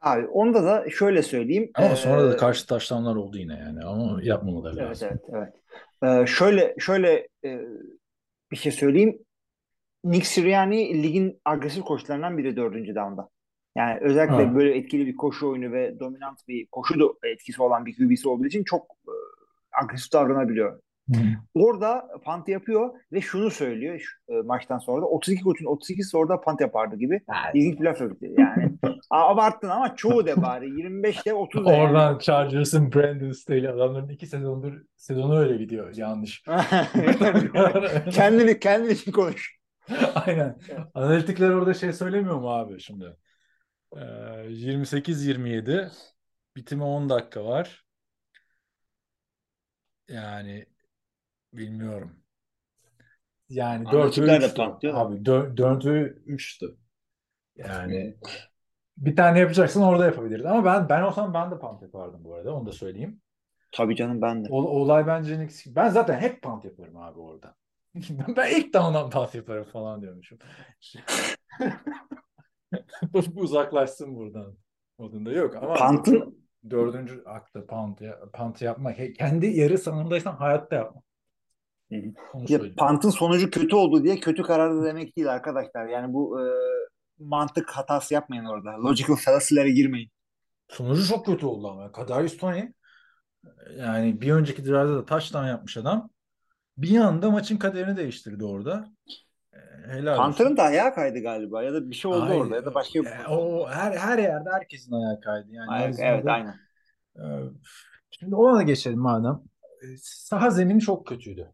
Abi onda da şöyle söyleyeyim. Ama sonra da Ee, karşı taşlanlar oldu yine yani. Ama yapmamaları Evet lazım. evet evet. Ee, şöyle şöyle e, bir şey söyleyeyim. Nick Sirianni ligin agresif koçlarından biri dördüncü down'da. Yani özellikle Ha. böyle etkili bir koşu oyunu ve dominant bir koşu da etkisi olan bir QB'si olduğu için çok e, agresif davranabiliyor. Hı. Orada punt yapıyor ve şunu söylüyor şu, e, maçtan sonra da 32 koçun 32'si orada punt yapardı gibi. İlginç bir laf söyledi. Yani abarttın ama çoğu de bari 25 de 30 de yani. Oradan Chargers'ın Brandon Staley adamların iki sezondur sezonu öyle gidiyor. Yanlış. kendini kendin için konuş. Aynen. Analitikler orada şey söylemiyor mu abi şimdi? Ee, 28-27 bitime 10 dakika var. Yani bilmiyorum. Yani 4 ve Analitikler de 3'tü. patlıyor. Abi 4 ve 3'tü. Yani bir tane yapacaksın orada yapabilirdin. Ama ben ben olsam ben de punt yapardım bu arada. Onu da söyleyeyim. Tabii canım ben de. O- olay bence Knicks- Ben zaten hep punt yaparım abi orada. Ben ilk down'dan punt yaparım falan diyormuşum. Uzaklaşsın buradan. Modunda yok ama Punt'ın dördüncü akta punt, ya, punt yapmak kendi yarı sahanındaysan hayatta yapma. Ya, punt'ın sonucu kötü oldu diye kötü karardı demek değil arkadaşlar. Yani bu e, mantık hatası yapmayın orada. Logical fallacy'lere girmeyin. Sonucu çok kötü oldu ama. Kadarius Toney yani bir önceki drive'da da touchdown yapmış adam. Bir anda maçın kaderini değiştirdi orada. Helal. Hunter'ın da ayağı kaydı galiba ya da bir şey oldu Ay, orada ya da başka bir e, o her her yerde herkesin ayağı kaydı. Yani Ayak- evet aynen. e, Şimdi ona da geçelim madem. E, Saha zemini çok kötüydü.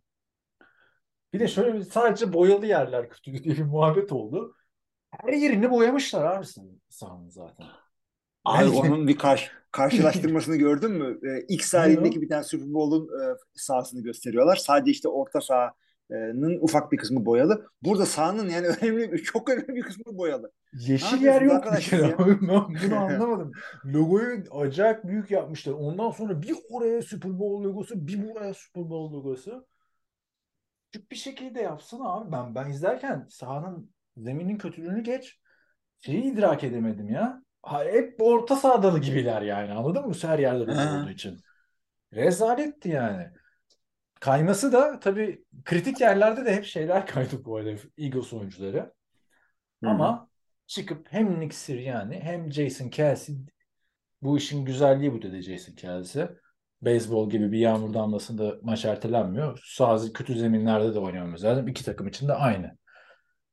Bir de şöyle bir sadece boyalı yerler kötüydü diye bir muhabbet oldu. Her yerini boyamışlar abi sahanın zaten. Abi Belki- onun bir karş karşılaştırmasını gördün mü? Ee, X halindeki bir tane Super Bowl'un e, sahasını gösteriyorlar. Sadece işte orta sahanın ufak bir kısmı boyalı. Burada sahanın yani önemli çok önemli bir kısmı boyalı. Yeşil yer yok bir arkadaş kere. siz ya? Bunu anlamadım. Logoyu acayip büyük yapmışlar. Ondan sonra bir oraya Super Bowl logosu, bir buraya Super Bowl logosu. Küçük bir şekilde yapsana abi. Ben ben izlerken sahanın zeminin kötülüğünü geç. Şeyi idrak edemedim ya. Ha, hep orta sahadalı gibiler yani. Anladın mı? Her yerde olduğu için. Rezaletti yani. Kayması da tabii kritik yerlerde de hep şeyler kaydı bu arada Eagles oyuncuları. Ama çıkıp hem Nick Sirianni hem Jason Kelsey bu işin güzelliği bu dedi Jason Kelsey. Beyzbol gibi bir yağmur damlasında maç ertelenmiyor. Sağ kötü zeminlerde de oynamamız lazım. İki takım için de aynı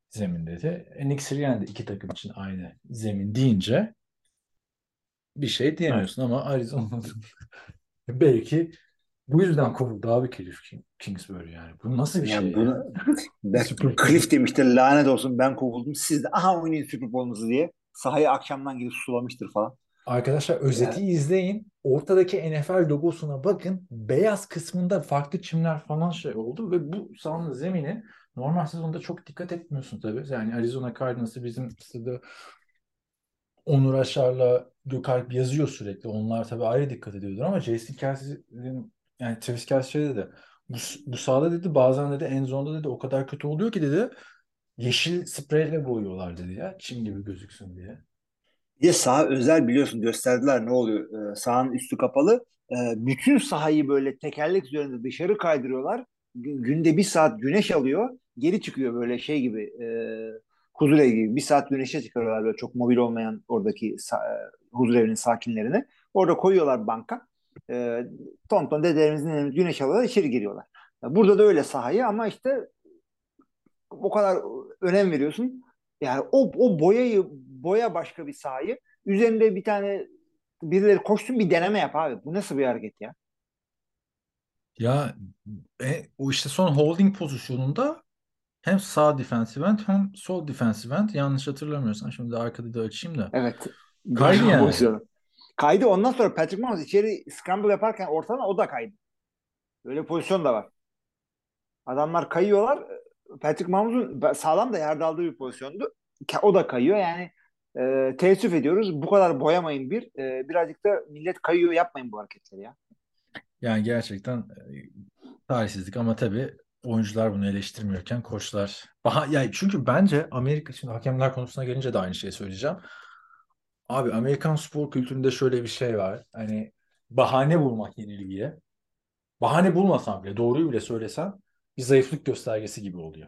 zemin dedi. E, Nick Sirianni de iki takım için aynı zemin deyince bir şey diyemiyorsun ama Arizona'da belki bu yüzden kovuldu abi Cliff King- Kingsbury yani. Bu nasıl bir Yani şey bunu ben. Cliff demiştir lanet olsun ben kovuldum. Siz de aha oynayın Super Bowl'unuzu diye. Sahaya akşamdan gelip sulamıştır falan. Arkadaşlar özeti izleyin. Ortadaki NFL logosuna bakın. Beyaz kısmında farklı çimler falan şey oldu ve bu sahanın zemini normal sezonda çok dikkat etmiyorsun tabii. Yani Arizona Cardinals'ı bizim sitede Onur Aşar'la Gökalp yazıyor sürekli. Onlar tabii ayrı dikkat ediyordur ama Jason Kelsey'nin yani Travis Kelsey şey dedi. Bu, bu sahada dedi bazen dedi en zonda dedi o kadar kötü oluyor ki dedi yeşil spreyle boyuyorlar dedi ya çim gibi gözüksün diye. Bir de özel biliyorsun gösterdiler ne oluyor. Ee, sahanın üstü kapalı. Ee, bütün sahayı böyle tekerlek üzerinde dışarı kaydırıyorlar. Gü- Günde bir saat güneş alıyor. Geri çıkıyor böyle şey gibi. E, huzur evi gibi. Bir saat güneşe çıkarıyorlar böyle çok mobil olmayan oradaki e, huzur evinin sakinlerini. Orada koyuyorlar banka. E, ton ton dedelerimizin güneş alıyorlar içeri giriyorlar. Burada da öyle sahayı ama işte o kadar önem veriyorsun. Yani o, o boyayı boya başka bir sahayı üzerinde bir tane birileri koşsun bir deneme yap abi. Bu nasıl bir hareket ya? Ya e, o işte son holding pozisyonunda hem sağ defensive end hem sol defensive end yanlış hatırlamıyorsam şimdi arkada da açayım da. Evet. Kaydı yani. pozisyonu. Kaydı ondan sonra Patrick Mahomes içeri scramble yaparken ortadan o da kaydı. Öyle pozisyon da var. Adamlar kayıyorlar. Patrick Mahomes'un sağlam da yerde aldığı bir pozisyondu. O da kayıyor yani. E, teessüf ediyoruz. Bu kadar boyamayın bir. E, birazcık da millet kayıyor yapmayın bu hareketleri ya. Yani gerçekten e, ama tabii oyuncular bunu eleştirmiyorken koçlar. Bah ya çünkü bence Amerika şimdi hakemler konusuna gelince de aynı şeyi söyleyeceğim. Abi Amerikan spor kültüründe şöyle bir şey var. Hani bahane bulmak yenilgiye. Bahane bulmasan bile doğruyu bile söylesen bir zayıflık göstergesi gibi oluyor.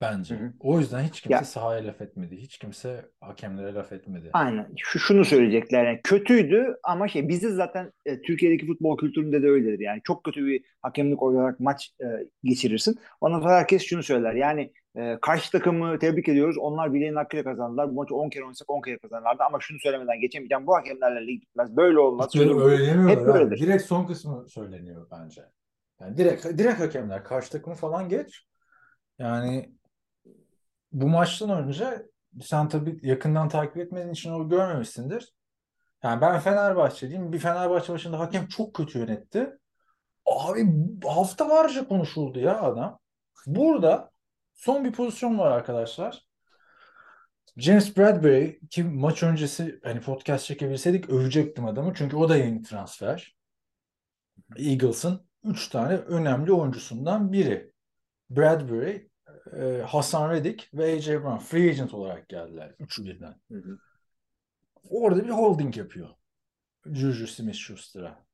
Bence. Hı hı. O yüzden hiç kimse Ya- sahaya laf etmedi. Hiç kimse hakemlere laf etmedi. Aynen. Şu, şunu söyleyecekler yani kötüydü ama şey bizde zaten e, Türkiye'deki futbol kültüründe de öyledir. Yani çok kötü bir hakemlik olarak maç e, geçirirsin. Ondan sonra herkes şunu söyler. Yani e, karşı takımı tebrik ediyoruz. Onlar bileğin hakkıyla kazandılar. Bu maçı 10 kere oynasak 10 kere kazanırlardı ama şunu söylemeden geçemeyeceğim. Bu hakemlerle lig bitmez. Böyle olmaz. Hiç öyle öyle demiyorlar Hep böyledir. Direkt son kısmı söyleniyor bence. Yani direkt direkt hakemler karşı takımı falan geç. Yani bu maçtan önce sen tabii yakından takip etmediğin için onu görmemişsindir. Yani ben Fenerbahçeliyim. Bir Fenerbahçe başında hakem çok kötü yönetti. Abi haftalarca konuşuldu ya adam. Burada son bir pozisyon var arkadaşlar. James Bradbury ki maç öncesi hani podcast çekebilseydik övecektim adamı. Çünkü o da yeni transfer. Eagles'ın 3 tane önemli oyuncusundan biri. Bradbury, e, Hasan Reddick ve AJ Brown free agent olarak geldiler. Üçü birden. Hı hı. Orada bir holding yapıyor. Juju Smith-Schuster'a.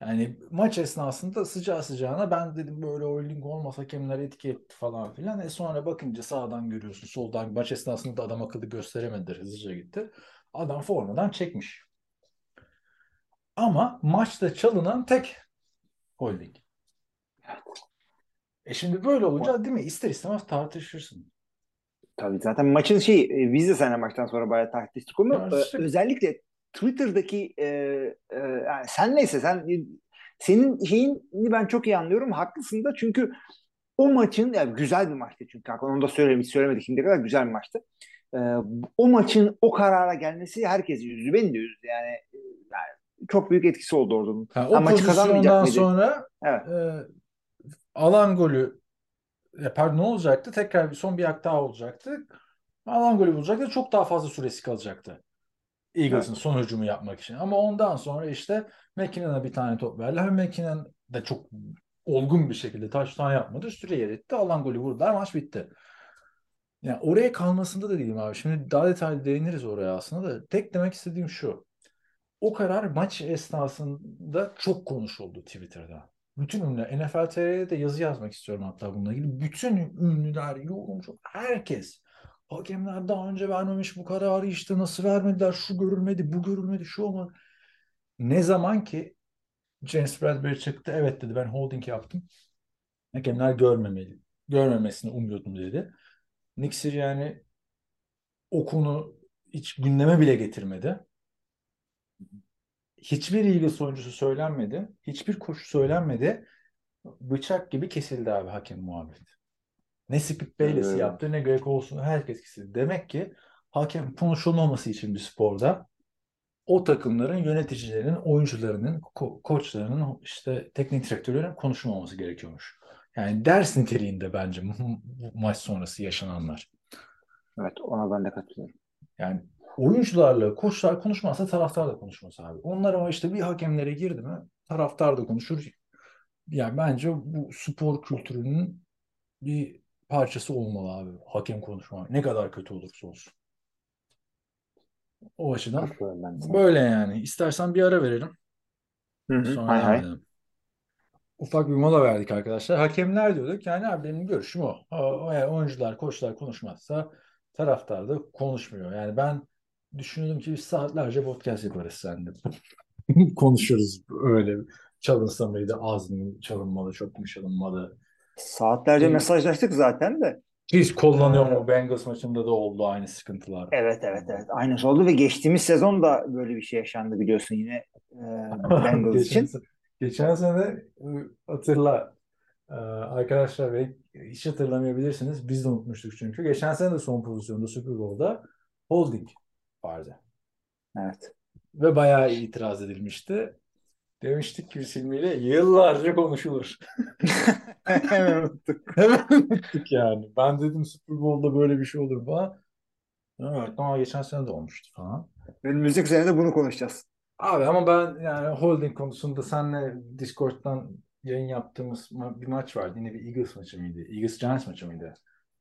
Yani maç esnasında sıcağı sıcağına ben dedim böyle holding olmasa hakemler etki etti falan filan. E sonra bakınca sağdan görüyorsun soldan maç esnasında da adam akıllı gösteremediler hızlıca gitti. Adam formadan çekmiş. Ama maçta çalınan tek holding. E şimdi böyle olunca değil mi? İster istemez tartışırsın. Tabii zaten maçın şey e, biz de seninle maçtan sonra bayağı tartıştık onu. Ee, özellikle Twitter'daki e, e, yani sen neyse sen senin şeyini ben çok iyi anlıyorum. Haklısın da çünkü o maçın yani güzel bir maçtı çünkü onu da söylemiş söylemedik şimdiye kadar güzel bir maçtı. e, o maçın o karara gelmesi herkesi üzdü. Beni de üzdü. Yani, e, yani çok büyük etkisi oldu orada. Ha, Ha, o maçı kazanmayacak mıydı? sonra Evet. e, alan golü pardon ne olacaktı? Tekrar bir son bir hak daha olacaktı. Alan golü bulacaktı. Çok daha fazla süresi kalacaktı. Eagles'ın son hücumu yapmak için. Ama ondan sonra işte McKinnon'a bir tane top verdiler. McKinnon da çok olgun bir şekilde touchdown yapmadı. Süre yeritti. Alan golü vurdular. Maç bitti. Yani oraya kalmasında da değilim abi. Şimdi daha detaylı değiniriz oraya aslında da. Tek demek istediğim şu. O karar maç esnasında çok konuşuldu Twitter'da. Bütün ünlüler, NFL TR'ye de yazı yazmak istiyorum hatta bununla ilgili. Bütün ünlüler, yorumcu, herkes. Hakemler daha önce vermemiş bu kararı işte nasıl vermediler, şu görülmedi, bu görülmedi, şu olmadı. Ne zaman ki James Bradbury çıktı, evet dedi ben holding yaptım. Hakemler görmemeli, görmemesini umuyordum dedi. Nick Sirianni o konu hiç gündeme bile getirmedi. Hiçbir Eagles oyuncusu söylenmedi. Hiçbir koşu söylenmedi. Bıçak gibi kesildi abi hakem muhabbeti. Ne Skip Bayless Evet. yaptı ne Greg Olson herkes kesildi. Demek ki hakem konuşulmaması için bir sporda o takımların yöneticilerinin, oyuncularının, ko- koçlarının, işte teknik direktörlerin konuşulmaması gerekiyormuş. Yani ders niteliğinde bence bu maç sonrası yaşananlar. Evet ona ben de katılıyorum. Yani oyuncularla koçlar konuşmazsa taraftar da konuşmaz abi. Onlar ama işte bir hakemlere girdi mi taraftar da konuşur. Yani bence bu spor kültürünün bir parçası olmalı abi. Hakem konuşma. Ne kadar kötü olursa olsun. O açıdan böyle yani. İstersen bir ara verelim. Hı hı. Sonra Hay hay. edelim. Ufak bir mola verdik arkadaşlar. Hakemler diyorduk. Yani abi benim görüşüm o. O- o- yani oyuncular, koçlar konuşmazsa taraftar da konuşmuyor. Yani ben düşünüyordum ki biz saatlerce podcast yaparız seninle. Konuşuruz öyle. Çalınsa mıydı, az mı çalınmalı, çok mu çalınmalı? Saatlerce mesajlaştık zaten de. Hiç kullanıyor Ee, mu? Bengals maçında da oldu aynı sıkıntılar. Evet evet evet. Aynısı oldu ve geçtiğimiz sezon da böyle bir şey yaşandı biliyorsun yine e, Bengals için. geçen sene e, hatırla e, arkadaşlar ve hiç hatırlamayabilirsiniz. Biz de unutmuştuk çünkü. Geçen sene de son pozisyonda Super Bowl'da holding vardı. Evet. Ve bayağı itiraz edilmişti. Demiştik ki biz Hilmi'yle yıllarca konuşulur. Hemen unuttuk. Hemen unuttuk yani. Ben dedim Super Bowl'da böyle bir şey olur falan. Evet ama geçen sene de olmuştu falan. Önümüzdeki sene de bunu konuşacağız. Abi ama ben yani holding konusunda senle Discord'dan yayın yaptığımız bir maç vardı. Yine bir Eagles maçı mıydı? Eagles Giants maçı mıydı?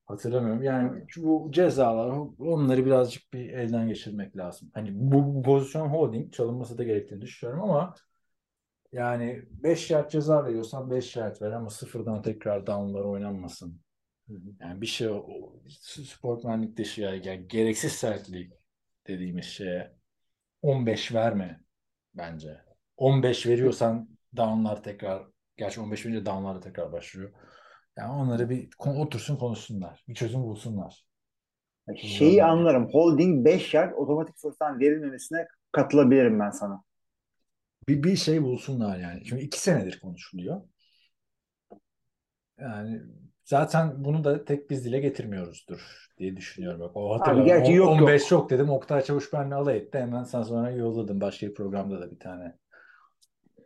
Hatırlamıyorum. Yani bu cezalar onları birazcık bir elden geçirmek lazım. Hani bu, bu pozisyon holding çalınması da gerektiğini düşünüyorum ama yani 5 yard ceza veriyorsan 5 yard ver ama sıfırdan tekrar downlar oynanmasın. Yani bir şey sportmenlik dışı yani, yani gereksiz sertlik dediğimiz şeye 15 verme bence. 15 veriyorsan downlar tekrar gerçi 15 verince downlar da tekrar başlıyor. Yani onları bir otursun konuşsunlar. Bir çözüm bulsunlar. Şeyi anlarım. Holding 5 yard otomatik fırsattan verilmemesine katılabilirim ben sana. Bir, bir şey bulsunlar yani. Çünkü iki senedir konuşuluyor. Yani zaten bunu da tek biz dile getirmiyoruzdur diye düşünüyorum. Bak, o hatırla, gerçi on- yok, yok. 15 çok dedim. Oktay Çavuş benimle alay etti. Hemen sen sonra yolladım. Başka bir programda da bir tane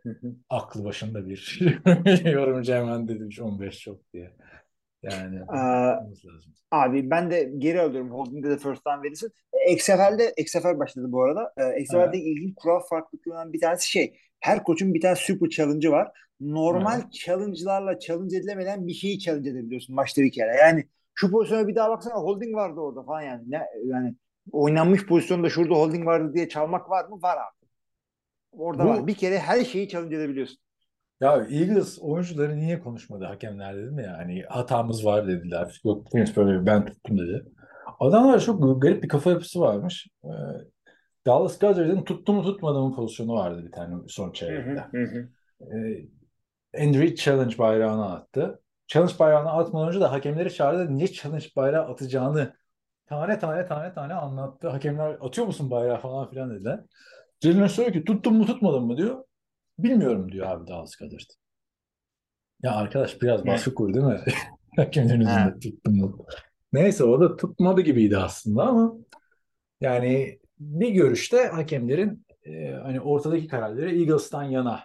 aklı başında bir yorumcu hemen demiş 15 çok diye. Yani yapmamız lazım. Abi ben de geri alıyorum. Holding'de de first down verirsin. XFL'de XFL başladı bu arada. Ee, XFL'de ilginç kural farklılıklarından bir tanesi şey. Her koçun bir tane super challenge'ı var. Normal challenge'larla challenge edilemeden bir şeyi challenge edebiliyorsun maçta bir kere. Yani şu pozisyona bir daha baksana holding vardı orada falan yani. Ne, yani oynanmış pozisyonda şurada holding vardı diye çalmak var mı? Var abi. Orada Bu- var. Bir kere her şeyi challenge edebiliyorsun. Ya Eagles oyuncuları niye konuşmadı hakemler dedim ya hani hatamız var dediler. Yok Prince böyle ben tuttum dedi. Adamlar çok garip bir kafa yapısı varmış. Ee, Dallas Goddard'ın tuttu mu tutmadı mı pozisyonu vardı bir tane son çeyrekte. Ee, Andrew challenge bayrağını attı. Challenge bayrağını atmadan önce de hakemleri çağırdı. Niye challenge bayrağı atacağını tane tane tane tane anlattı. Hakemler atıyor musun bayrağı falan filan dediler. Jalen söylüyor ki tuttum mu tutmadım mı diyor. Bilmiyorum diyor abi Dallas Goddard. Ya arkadaş biraz baskı kur değil mi? Hakemlerin üzerinde tuttum? Neyse o da tutmadı gibiydi aslında ama yani bir görüşte hakemlerin e, hani ortadaki kararları Eagles'tan yana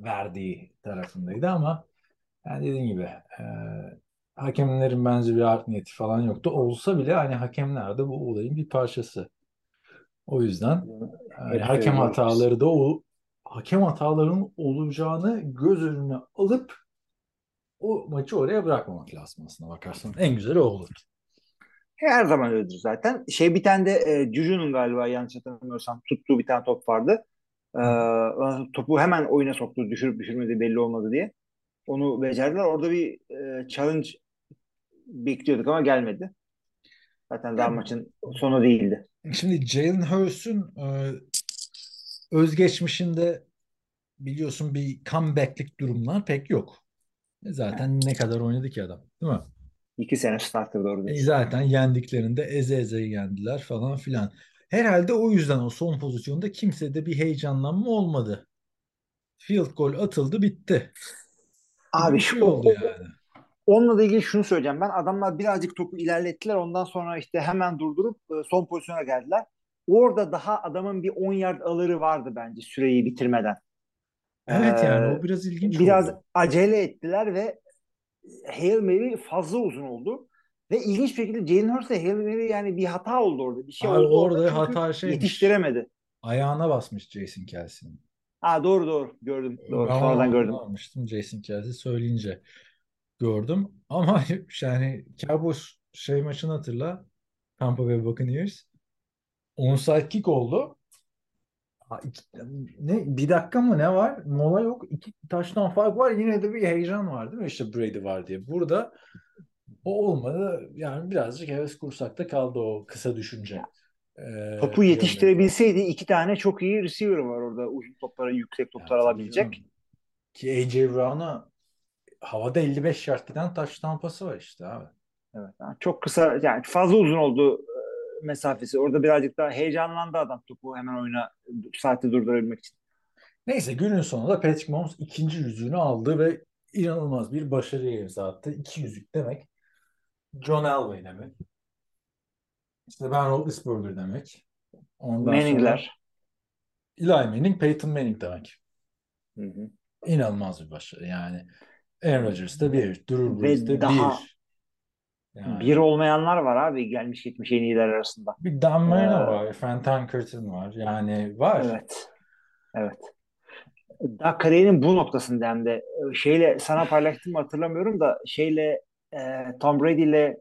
verdiği tarafındaydı ama yani dediğim gibi e, hakemlerin bence bir art niyeti falan yoktu. Olsa bile hani hakemler de bu olayın bir parçası. O yüzden yani Hep hakem hataları da o hakem hatalarının olacağını göz önüne alıp o maçı oraya bırakmamak lazım aslında bakarsan. En güzeli o olur. Her zaman öyledir zaten. Şey bir tane de e, Juju'nun galiba yanlış hatırlamıyorsam tuttuğu bir tane top vardı. E, topu hemen oyuna soktu. Düşürüp düşürmedi belli olmadı diye. Onu becerdiler. Orada bir e, challenge bekliyorduk ama gelmedi. Zaten daha Yani- maçın sonu değildi. Şimdi Jalen Hurst'un e, özgeçmişinde biliyorsun bir comeback'lik durumlar pek yok. E Zaten ne kadar oynadı ki adam, değil mi? İki sene starter doğru E zaten yendiklerinde eze eze yendiler falan filan. Herhalde o yüzden o son pozisyonda kimsede bir heyecanlanma olmadı. Field goal atıldı bitti. Abi Bir şey oldu yani. Onunla da ilgili şunu söyleyeceğim ben. Adamlar birazcık topu ilerlettiler. Ondan sonra işte hemen durdurup e, son pozisyona geldiler. Orada daha adamın bir 10 yard alırı vardı bence süreyi bitirmeden. Evet yani Ee, o biraz ilginç Biraz oldu. acele ettiler ve Hail Mary fazla uzun oldu. Ve ilginç bir şekilde Jalen Hurst'e Hail Mary yani bir hata oldu orada. Bir şey Abi oldu orada orada hata şeymiş. yetiştiremedi. Ayağına basmış Jason Kelsey'nin. Ha doğru doğru gördüm. Doğru. Ben Sonradan gördüm. almıştım Jason Kelsey söyleyince gördüm. Ama yani Cowboys şey maçını hatırla. Tampa Bay Buccaneers. Onside kick oldu. Ha, iki- ne, bir dakika mı ne var? Mola yok. İki taştan fark var. Yine de bir heyecan var değil mi? İşte Brady var diye. Burada o olmadı. Yani birazcık heves kursakta kaldı o kısa düşünce. Ee, Topu yetiştirebilseydi iki tane çok iyi receiver var orada. Uzun toplara, yüksek toplar Ya tabii alabilecek. Ki AJ Brown'a havada 55 yard giden taş tampası var işte abi. Evet. ha, Çok kısa yani fazla uzun oldu mesafesi. Orada birazcık daha heyecanlandı adam topu hemen oyuna saati durdurabilmek için. Neyse günün sonunda Patrick Mahomes ikinci yüzüğünü aldı ve inanılmaz bir başarıya imza attı. İki yüzük demek. John Elway demek. İşte Ben Roethlisberger demek. Ondan Manning'ler. Eli Manning, Peyton Manning demek. Hı hı. İnanılmaz bir başarı yani. Aaron Rodgers da bir, Drew Ve Brees de daha bir. Yani Bir olmayanlar var abi gelmiş gitmiş en iyiler arasında. bir Dan Marino Ee, var, Fenton Curtin var. Yani var. Evet. Evet. Daha kariyerinin bu noktasında hem de şeyle sana paylaştım mı hatırlamıyorum da şeyle e, Tom Brady ile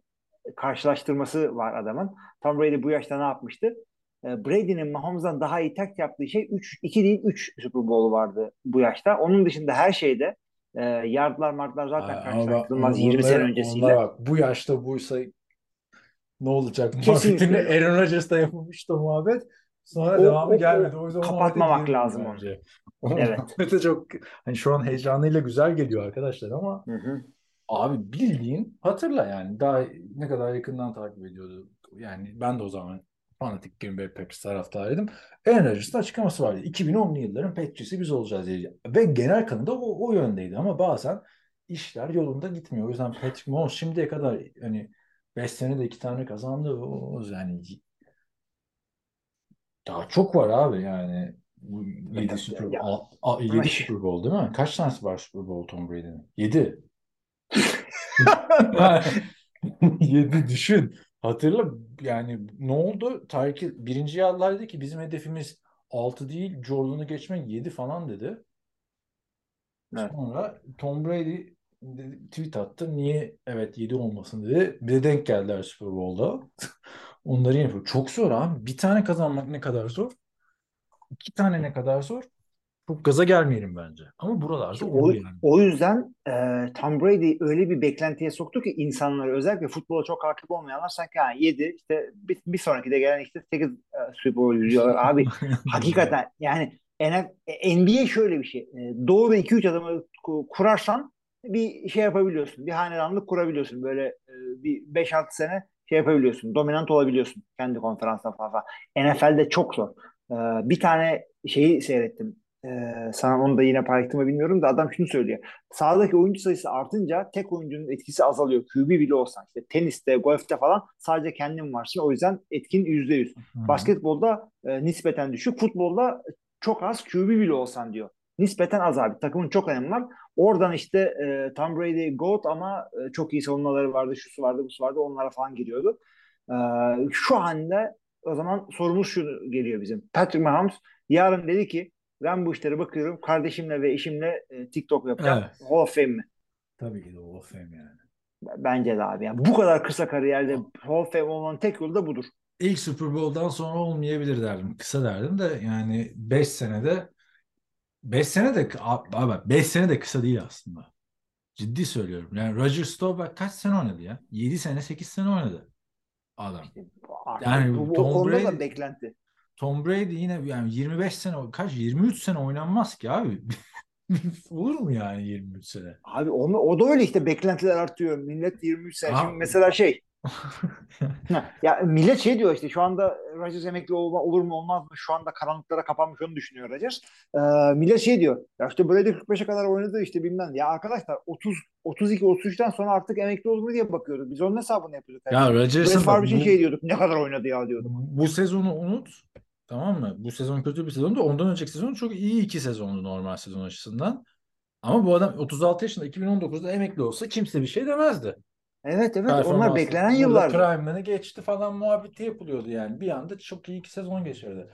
karşılaştırması var adamın. Tom Brady bu yaşta ne yapmıştı? E, Brady'nin Mahomes'dan daha iyi tek yaptığı şey 3 2 değil 3 Super Bowl vardı bu yaşta. Onun dışında her şeyde e, yardlar martlar zaten Aa, karşılaştırılmaz bak, 20 sene öncesiyle. onlara bak, bu yaşta buysa ne olacak? Kesinlikle. Muhabbetini Aaron Rodgers'ta yapılmıştı muhabbet. Sonra O- devamı o- gelmedi. o yüzden kapatmamak lazım onu. bence. O Evet. çok hani şu an heyecanıyla güzel geliyor arkadaşlar ama Hı hı. abi bildiğin hatırla yani daha ne kadar yakından takip ediyordu. Yani ben de o zaman fanatik Green Bay Packers taraftarıydım. Aaron Rodgers'ın açıklaması vardı. 2010'lu yılların Patriots'ı biz olacağız diye. Ve genel kanıda o, o yöndeydi ama bazen işler yolunda gitmiyor. O yüzden Patrick Mahomes şimdiye kadar hani 5 senede iki tane kazandı. O, yani daha çok var abi yani. 7 Super Ya- Bowl, 7 Ama- Super Bowl değil mi? Kaç tanesi var Super Bowl Tom Brady'nin? 7. 7 düşün. Hatırla yani ne oldu? Tarık birinci yıllar dedi ki bizim hedefimiz 6 değil Jordan'ı geçmek 7 falan dedi. Evet. Sonra Tom Brady dedi- tweet attı. Niye evet 7 olmasın dedi. Bir de denk geldiler Super Bowl'da. Onları yapıyor. Çok zor abi. Bir tane kazanmak ne kadar zor? İki tane ne kadar zor? Çok gaza gelmeyelim bence. Ama buralarda O, yani. o yüzden e, Tom Brady öyle bir beklentiye soktu ki insanları özellikle futbola çok hakim olmayanlar sanki ha, 7 işte bir, bir sonraki de gelen işte 8 e, Super Bowl diyorlar. Abi hakikaten yani NBA şöyle bir şey. E, doğru 2-3 adamı ku- kurarsan bir şey yapabiliyorsun. Bir hanedanlık kurabiliyorsun. Böyle e, bir 5-6 sene şey yapabiliyorsun. Dominant olabiliyorsun kendi konferansında falan. NFL'de çok zor. E, bir tane şeyi seyrettim. Ee, sana onu da yine paylaştığımı bilmiyorum da adam şunu söylüyor. Sahadaki oyuncu sayısı artınca tek oyuncunun etkisi azalıyor. QB bile olsan işte teniste, golfte falan sadece kendin varsın. O yüzden etkin %100. Basketbolda e, nispeten düşük. Futbolda çok az QB bile olsan diyor. Nispeten az abi. Takımın çok önemi var. Oradan işte e, Tom Brady GOAT ama e, çok iyi savunmaları vardı, şusu vardı, busu vardı. Onlara falan giriyordu. E, şu anda o zaman sorumuz şu geliyor bizim. Patrick Mahomes yarın dedi ki ben bu işlere bakıyorum. Kardeşimle ve eşimle e, TikTok yapacağım. Evet. Hall of Fame mi? Tabii ki de Hall of Fame yani. Bence de abi. Yani bu kadar kısa kariyerde Hall of Fame olmanın tek yolu da budur. İlk Super Bowl'dan sonra olmayabilir derdim. Kısa derdim de yani 5 senede 5 sene de abi 5 sene de kısa değil aslında. Ciddi söylüyorum. Yani Roger Staubach kaç sene oynadı ya? 7 sene 8 sene oynadı adam. Artık Yani bu, Tom konuda da Brady- beklenti. Tom Brady yine yani 25 sene kaç 23 sene oynanmaz ki abi. Olur mu yani 23 sene? Abi onu, o da öyle işte beklentiler artıyor. Millet 23 sene. Abi- Şimdi mesela şey ya millet şey diyor işte şu anda Rodgers emekli olma, olur mu olmaz mı? Şu anda karanlıklara kapanmış onu düşünüyor Rodgers. Ee, millet şey diyor. Ya işte Brady 45'e kadar oynadı işte bilmem. Ya arkadaşlar 30 32 33'ten sonra artık emekli olur mu diye bakıyorduk. Biz onun hesabını yapıyorduk. ya Brett Rodgers'ın bu, şey diyorduk. Ne kadar oynadı ya diyorduk. bu sezonu unut. Tamam mı? Bu sezon kötü bir sezondu. Ondan önceki sezon çok iyi iki sezondu normal sezon açısından. Ama bu adam 36 yaşında 2019'da emekli olsa kimse bir şey demezdi. Evet evet onlar beklenen yıllardı. Prime'ını geçti falan muhabbeti yapılıyordu yani. Bir anda çok iyi iki sezon geçirdi.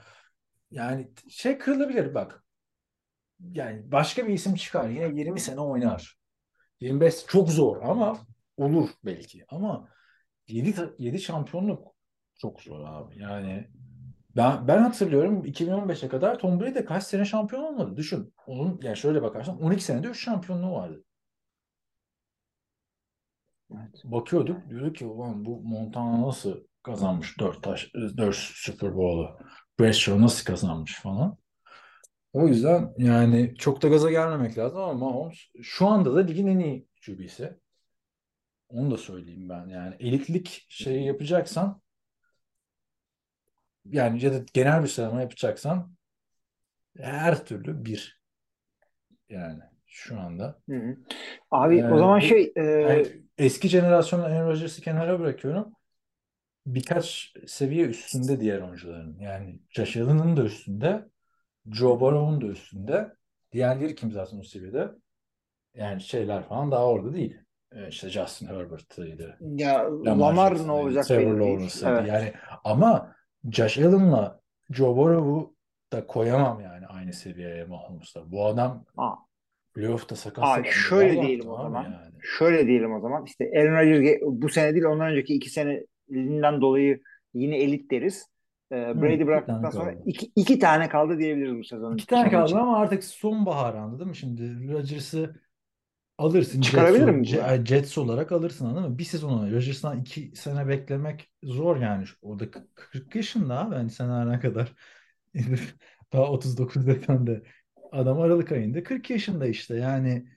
Yani şey kırılabilir bak. Yani başka bir isim çıkar. Yine 20 sene oynar. 25 çok zor ama olur belki. Ama 7, 7 şampiyonluk çok zor abi. Yani ben ben hatırlıyorum 2015'e kadar Tom Brady de kaç sene şampiyon olmadı. Düşün. Onun yani şöyle bakarsan 12 senede 3 şampiyonluğu vardı. Evet. Bakıyorduk diyorduk ki ulan bu Montana nasıl kazanmış 4 taş 4 Super Bowl'u. Bradshaw nasıl kazanmış falan. O yüzden yani çok da gaza gelmemek lazım ama Mahomes şu anda da ligin en iyi QB'si. Onu da söyleyeyim ben. Yani elitlik şeyi yapacaksan yani ya da genel bir sıralama yapacaksan her türlü bir. Yani şu anda. Hı hı. Abi Ee, o zaman şey e, Yani eski jenerasyonda Aaron Rodgers'ı kenara bırakıyorum. Birkaç seviye üstünde diğer oyuncuların. Yani Josh Allen'ın da üstünde. Joe Burrow'un da üstünde. Diğerleri kim zaten o seviyede? Yani şeyler falan daha orada değil. Ee, işte Justin Herbert'ıydı. ya Lamar Lamar ne olacak Trevor. Lawrence'ıydı. Evet. Yani ama Josh Allen'la Joe Burrow'u da koyamam yani aynı seviyeye Mahomes'la. Bu adam Aa. playoff'ta sakat Aa, sakat şöyle diyelim o zaman. yani. Şöyle diyelim o zaman. İşte Aaron Rodgers ge- bu sene değil ondan önceki iki seneliğinden dolayı yine elit deriz. Ee, Brady tane bıraktıktan sonra kaldı. iki, iki tane kaldı diyebiliriz bu sezonun. İki tane kaldı için. ama artık sonbahar anladın mı? Şimdi Rodgers'ı alırsın. Çıkarabilir Jets? Ce- Jets olarak alırsın anladın mı? Bir sezon Rodgers'tan iki sene beklemek zor yani. Orada 40 yaşında abi. Yani sen hala kadar daha 39 desen de adam Aralık ayında 40 yaşında işte yani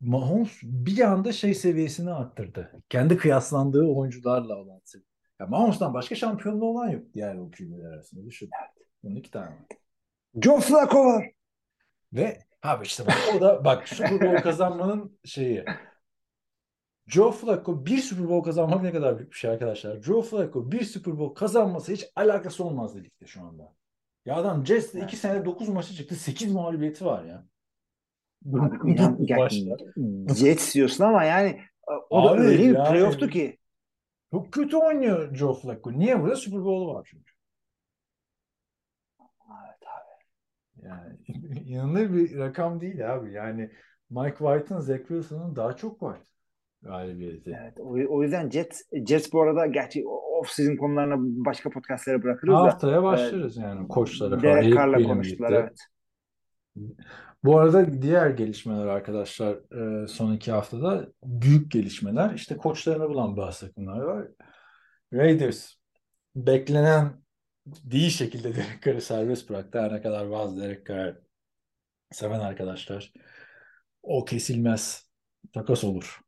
Mahomes bir anda şey seviyesini arttırdı. Kendi kıyaslandığı oyuncularla olan seviye. Ya Mahomes'tan başka şampiyonluğu olan yok diğer o QB'ler arasında. Düşün. Bunun iki tane var. Joe Flacco var. Ve abi işte bak o da bak Super Bowl kazanmanın şeyi. Joe Flacco bir Super Bowl kazanmak ne kadar büyük bir şey arkadaşlar. Joe Flacco bir Super Bowl kazanması hiç alakası olmaz ligde şu anda. Ya adam Jets'te 2 sene 9 maçı çıktı. 8 mağlubiyeti var ya. Abi inan, ya, Başta. Jets diyorsun ama yani o da Abi öyle bir yani- playoff'tu ki. Çok kötü oynuyor Joe Flacco. Niye burada Super Bowl'u var çünkü. Yani inanılır bir rakam değil abi. Yani Mike White'ın, Zach Wilson'ın daha çok var galibiyeti. Evet, o, o yüzden Jets, Jets bu arada gerçi off-season konularına başka podcastlere bırakırız da Haftaya başlarız yani koçlara falan. Derek Carr'la konuştular evet. Bu arada diğer gelişmeler arkadaşlar e, son iki haftada büyük gelişmeler. İşte koçlarını bulan bazı takımlar var. Raiders beklenen değil şekilde Derek Carr'ı serbest bıraktı. Her ne kadar bazı Derek Carr seven arkadaşlar o kesilmez takas olur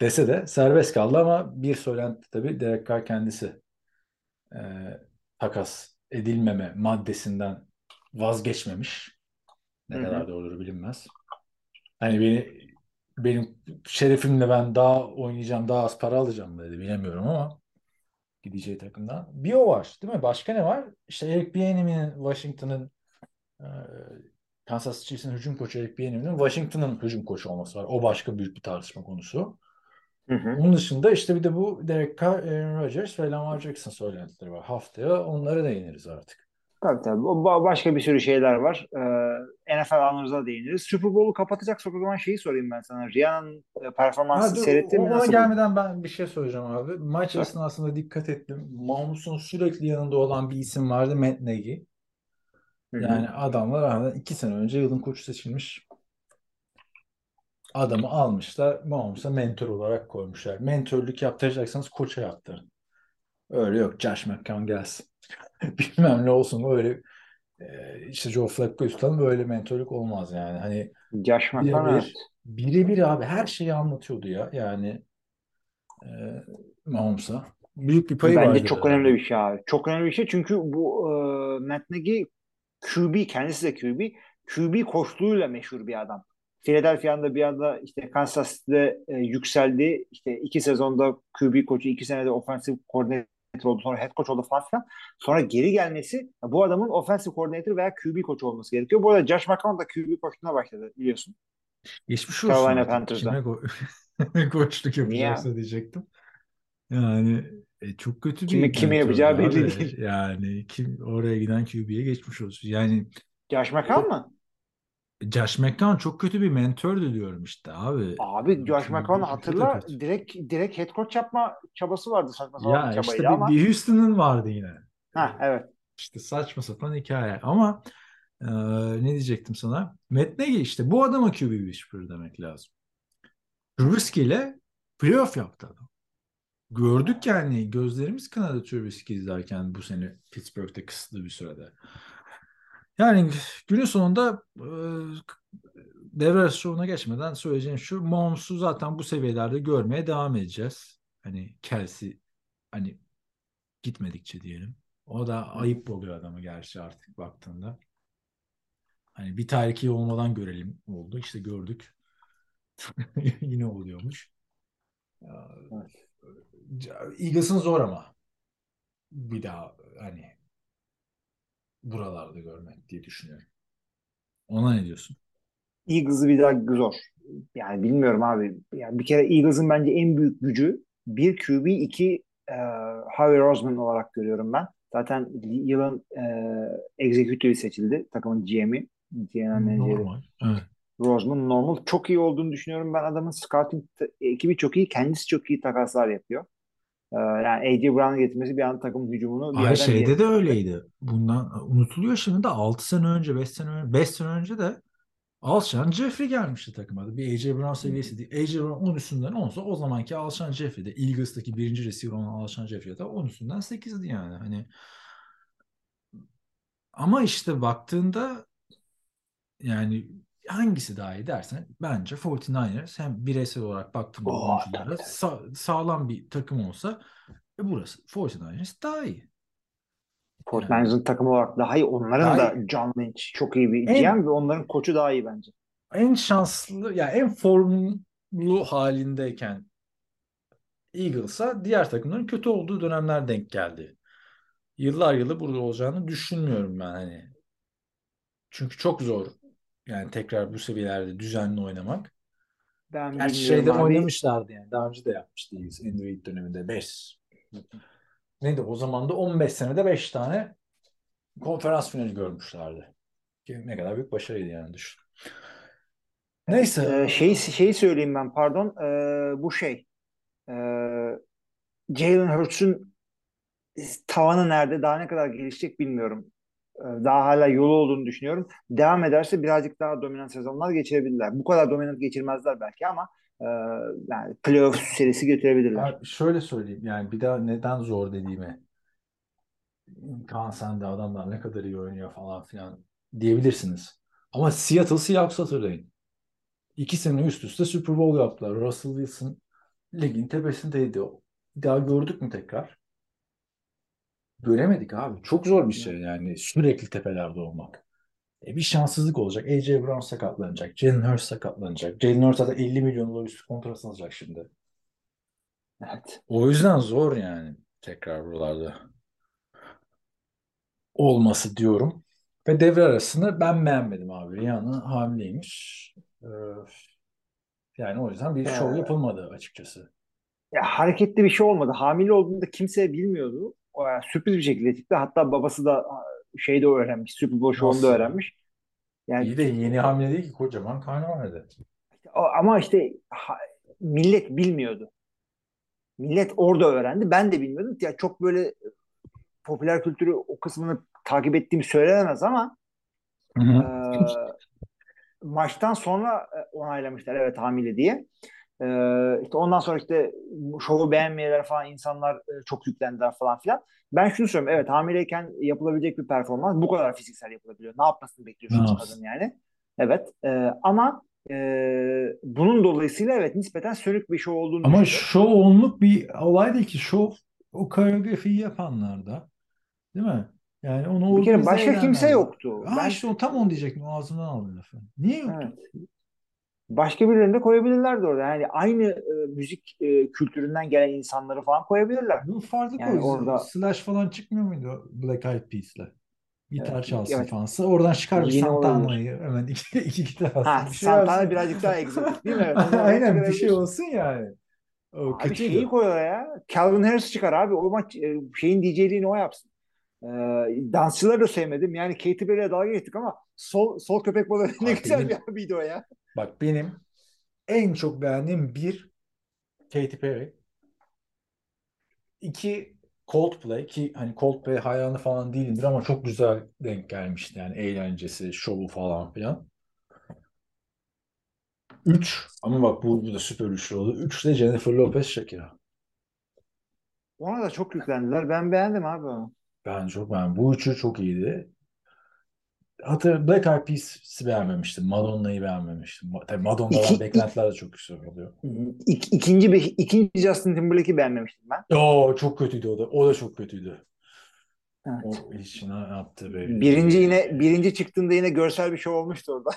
dese de serbest kaldı ama bir söylenti tabii Derek Carr kendisi e, takas edilmeme maddesinden vazgeçmemiş. Ne Hı hı. kadar doğrudur bilinmez. Hani beni benim şerefimle ben daha oynayacağım, daha az para alacağım dedi. Bilemiyorum ama gideceği takımdan. Bir o var, değil mi? Başka ne var? İşte Eric Bieniemy'nin Washington'ın e, Kansas Chiefs'in hücum koçu Eric Bieniemy'nin Washington'ın hücum koçu olması var. O başka büyük bir tartışma konusu. Hı hı. Onun dışında işte bir de bu Derek Carr, Aaron Rodgers ve Lamar Jackson söylentileri var. Haftaya onlara değiniriz artık. Tabii tabii. Ba- başka bir sürü şeyler var. Ee, NFL anlarımıza değiniriz. Super Bowl'u kapatacak o zaman şeyi sorayım ben sana. Rihanna'nın e, performansı Ha, dur, seyrettin mi? ona gelmeden ben bir şey söyleyeceğim abi. Maç Sor. esnasında dikkat ettim. Mahmut'un sürekli yanında olan bir isim vardı. Matt Nagy. Yani adamlar aradan iki sene önce yılın koçu seçilmiş. Adamı almışlar. Mahmut'a mentor olarak koymuşlar. Mentörlük yaptıracaksanız koça yaptırın. Öyle yok. Josh McCown gelsin. Bilmem ne olsun. Öyle e, işte Joe Flacco'yu tutalım. Öyle mentörlük olmaz yani. Hani evet. birebir birebir abi her şeyi anlatıyordu ya. Yani e, Mahomes'a. Büyük bir payı Bence vardı. çok önemli bir şey abi. Çok önemli bir şey çünkü bu e, Matt Nagy QB kendisi de QB. QB koçluğuyla meşhur bir adam. Philadelphia'nın da bir anda işte Kansas City'de e, yükseldi. İşte iki sezonda QB koçu, iki senede offensive coordinator oldu. Sonra head coach oldu falan filan. Sonra geri gelmesi bu adamın offensive coordinator veya QB koçu olması gerekiyor. Bu arada Josh McCown da QB koçluğuna başladı biliyorsun. Geçmiş olsun. Carolina. Panthers'da. Kime ko- koçluk yapacaksa Niye? diyecektim. Yani e, çok kötü bir Kimi- mentör yapacağı belli değil. Yani kim oraya giden QB'ye geçmiş olsun. Yani Josh McCown mı? Josh McCown çok kötü bir mentördü diyorum işte abi. Abi Josh QB McCown hatırla kötü. direkt direkt head coach yapma çabası vardı saçma sapan Ya işte çabaydı bir, ama. bir Houston'ın vardı yine. Ha evet. İşte saçma sapan hikaye. Ama e, ne diyecektim sana? Matt Nagy işte bu adama QB whisperer demek lazım. Trubisky ile playoff yaptı adam. Gördük yani gözlerimiz kanadı Trubisky izlerken bu sene Pittsburgh'te kısıtlı bir sürede. Yani günün sonunda e, devre arası şovuna geçmeden söyleyeceğim şu Mahomes'u zaten bu seviyelerde görmeye devam edeceğiz. Hani Kelsey hani gitmedikçe diyelim. O da ayıp oluyor adamı gerçi artık baktığında. Hani bir tariki olmadan görelim oldu. İşte gördük. Yine oluyormuş. Ya, Eagles'ın zor ama. Bir daha hani buralarda görmek diye düşünüyorum. Ona ne diyorsun? Eagles'ı bir daha zor. Yani bilmiyorum abi. Yani bir kere Eagles'ın bence en büyük gücü bir QB, iki e, Howie Roseman olarak görüyorum ben. Zaten yılın e, executive'i seçildi. Takımın GM'i. Normal. Evet. Roseman normal. Çok iyi olduğunu düşünüyorum. Ben adamın scouting ekibi çok iyi. Kendisi çok iyi takaslar yapıyor. E, yani A.J. Brown'u getirmesi bir an takımın hücumunu bir Ay yerden şeyde bir de öyleydi. Bundan unutuluyor şimdi de 6 sene önce, 5 sene önce, 5 sene önce de Alshon Jeffrey gelmişti takıma. Bir AJ Brown seviyesi değil. AJ Brown 10 üstünden 10'sa o zamanki Alshon Jeffrey de Eagles'taki birinci receiver olan Alshon Jeffrey de 10 üstünden 8'di yani. Hani ama işte baktığında yani hangisi daha iyi dersen bence 49ers hem bireysel olarak baktığımda Oh, oyunculara sa- sağlam bir takım olsa e, burası 49ers daha iyi. 49ers'ın takımı olarak daha iyi. Onların Daha da John Lynch çok iyi bir En- GM ve onların koçu daha iyi bence. en şanslı ya en formlu halindeyken Eagles'a diğer takımların kötü olduğu dönemler denk geldi. Yıllar yılı burada olacağını düşünmüyorum ben hani. Çünkü çok zor yani tekrar bu seviyelerde düzenli oynamak. Ben Gerçi şeyde abi. oynamışlardı yani. Daha önce de yapmıştı Andy Reid döneminde 5. Neydi o zaman da 15 senede 5 tane konferans finali görmüşlerdi. Ne kadar büyük başarıydı yani düşün. Neyse. Ee, şey şey söyleyeyim ben pardon. Ee, bu şey. Ee, Jalen Hurts'un tavanı nerede? Daha ne kadar gelişecek bilmiyorum. Ee, daha hala yolu olduğunu düşünüyorum. Devam ederse birazcık daha dominant sezonlar geçirebilirler. Bu kadar dominant geçirmezler belki ama e, yani playoff serisi götürebilirler. Abi şöyle söyleyeyim yani bir daha neden zor dediğimi Kaan sen de adamlar ne kadar iyi oynuyor falan filan diyebilirsiniz. Ama Seattle Seahawks hatırlayın. İki sene üst üste Super Bowl yaptılar. Russell Wilson ligin tepesindeydi. Bir daha gördük mü tekrar? Göremedik abi. Çok zor bir şey yani sürekli tepelerde olmak. E bir şanssızlık olacak. AJ Brown sakatlanacak. Jalen Hurts sakatlanacak. Jalen Hurts'a da 50 milyon dolar üstü kontrat alacak şimdi. Evet. O yüzden zor yani tekrar buralarda olması diyorum. Ve devre arasını ben beğenmedim abi. Rihanna hamileymiş. Ee, yani o yüzden bir Ee, şov yapılmadı açıkçası. Ya, hareketli bir şey olmadı. Hamile olduğunda kimse bilmiyordu. Sürpriz bir şekilde çıktı. Hatta babası da şeyde öğrenmiş. Super Bowl şovunda öğrenmiş. Yani İyi de yeni hamile değil ki kocaman karnı vardı. Ama işte ha- millet bilmiyordu. Millet orada öğrendi. Ben de bilmiyordum. Ya çok böyle popüler kültürü o kısmını takip ettiğim söylenemez ama Hı e, maçtan sonra e, onaylamışlar evet hamile diye. E, işte ondan sonra işte şovu beğenmeyenler falan insanlar e, çok yüklendiler falan filan. Ben şunu söylüyorum. Evet hamileyken yapılabilecek bir performans bu kadar fiziksel yapılabiliyor. Ne yapmasını bekliyorsunuz yapsın? kadın yani? Evet. E, ama e, bunun dolayısıyla evet nispeten sönük bir şov olduğunu Ama şov onluk bir olay değil ki. Şov o koreografiyi yapanlar da. Değil mi? Yani onu Bir kere başka kimse yoktu. Ha Ben işte o tam onu diyecektim. Ağzımdan aldım lafı. Niye yoktu? evet. Başka birilerini de koyabilirlerdi orada. Yani aynı e, müzik e, kültüründen gelen insanları falan koyabilirler. Bu farklı Yani koy. orada Slash falan çıkmıyor muydu Black Eyed Peas'le? Gitar evet, çalsın evet falansa. Oradan çıkar bir yine olabilir. Santana'yı hemen iki, iki gitar Ha alsın. Bir şey Santana yapsın. birazcık daha egzotik değil mi? Aynen bir şey olsun yani. O Abi kötüydü. şeyi koyuyorlar ya. Calvin Harris çıkar abi. O maç e, şeyin DJ'liğini o yapsın. E, dansçıları da sevmedim. Yani Katy Perry'e dalga geçtik ama sol sol köpek balığı ne güzel bir abiydi o ya. Bak benim en çok beğendiğim bir Katy Perry. iki Coldplay ki hani Coldplay hayranı falan değilimdir ama çok güzel denk gelmişti yani eğlencesi, şovu falan filan. Üç ama bak bu, bu da süper üçlü oldu. Üç de Jennifer Lopez Shakira. Ona da çok yüklendiler. Ben beğendim abi onu. Ben çok ben bu üçü çok iyiydi. Hatta Black Eyed Peas'i beğenmemiştim. Madonna'yı beğenmemiştim. Tabii Madonna'dan İki, beklentiler de çok yüksek oluyor. ik, ikinci, bir, ikinci Justin Timberlake'i beğenmemiştim ben. Oo çok kötüydü o da. O da çok kötüydü. Evet. O işine yaptı böyle. Birinci yine birinci çıktığında yine görsel bir şey olmuştu orada.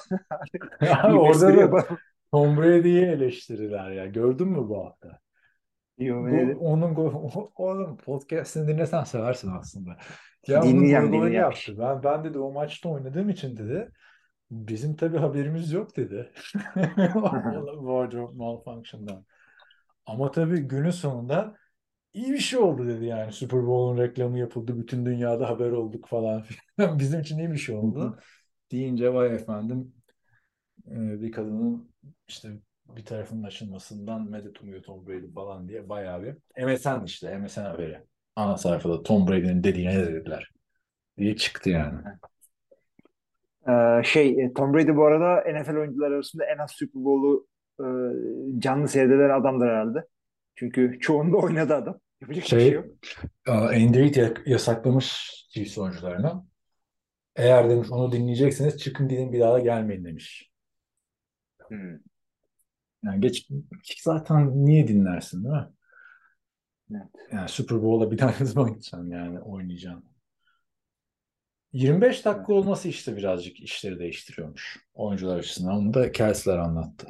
Yani orada da yapalım. Tom Brady'yi eleştiriler ya. Gördün mü bu hafta? Yo, Go- öyle. onun go- onun podcast'ini dinlesen seversin aslında. Ya goy goyunu dinleyeceğim. yaptı. Ben ben dedi o maçta oynadığım için dedi. Bizim tabii haberimiz yok dedi. Wardrobe malfunction'dan. Ama tabii günün sonunda iyi bir şey oldu dedi yani. Super Bowl'un reklamı yapıldı. Bütün dünyada haber olduk falan filan. Bizim için iyi bir şey oldu. Deyince vay efendim e, bir kadının işte bir tarafının açılmasından medet umuyor Tom Brady falan diye bayağı bir MSN işte MSN haberi. Ana sayfada Tom Brady'nin dediğine ne dediler diye çıktı yani. Ee, şey e, Tom Brady bu arada NFL oyuncular arasında en az Super Bowl'u e, canlı seyreden adamdır herhalde. Çünkü çoğunda oynadı adam. Yapacak şey Şey yok. e, ya- yasaklamış Chiefs oyuncularına. Eğer demiş onu dinleyecekseniz çıkın gidin bir daha da gelmeyin demiş. Hmm. Yani geç zaten niye dinlersin değil mi? Evet. Yani Super Bowl'a bir tane zaman gideceksin yani oynayacaksın. 25 dakika olması işte birazcık işleri değiştiriyormuş oyuncular açısından. Onu da Kelsey'ler anlattı.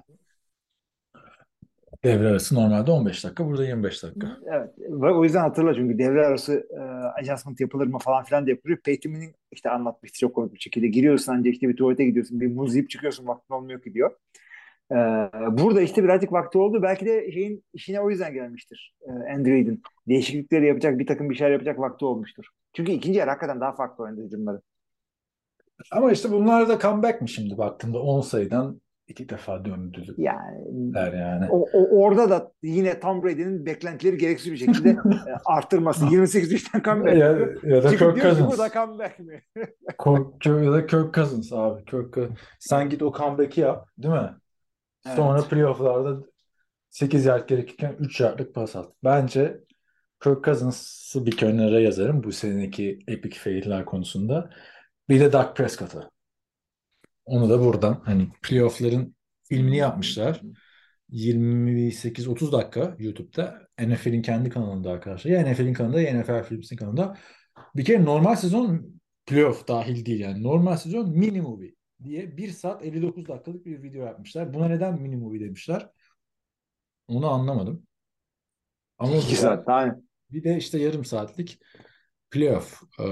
Devre arası normalde 15 dakika, burada 25 dakika. Evet. Ve o yüzden hatırla çünkü devre arası e, adjustment yapılır mı falan filan diye yapılıyor. Peyton Manning işte anlatmıştı çok komik bir şekilde. Giriyorsun ancak işte bir tuvalete gidiyorsun. Bir muz yiyip çıkıyorsun vaktin olmuyor ki diyor. Ee, burada işte birazcık vakti oldu. Belki de şeyin işine o yüzden gelmiştir. Ee, Andy Reid'in. Değişiklikleri yapacak, bir takım bir şeyler yapacak vakti olmuştur. Çünkü ikinci yarı hakikaten daha farklı oynadı hücumları. Ama işte bunlar da comeback mi şimdi baktığında 10 sayıdan iki defa döndüler Yani yani. o, o- orada da yine Tom Brady'nin beklentileri gereksiz bir şekilde e, arttırması. 28 3'ten comeback. Ya, ya da Kirk ki bu Cousins. da comeback mi? Ya da Kirk Cousins abi. Kirk Cousins. Sen git o comeback'i yap değil mi? Sonra Evet. playoff'larda 8 yard gerekirken 3 yardlık pas at. Bence Kirk Cousins'ı bir kenara yazarım bu seneki epic fail'ler konusunda. Bir de Dak Prescott'ı. Onu da buradan hani playoff'ların filmini yapmışlar. 28-30 dakika YouTube'da. NFL'in kendi kanalında arkadaşlar. Ya NFL'in kanalında ya NFL Films'in kanalında. Bir kere normal sezon Playoff dahil değil yani. Normal sezon mini movie diye 1 saat 59 dakikalık bir video yapmışlar. Buna neden mini movie demişler? Onu anlamadım. Ama İki güzel. saat. Aynen. Bir de işte yarım saatlik playoff e,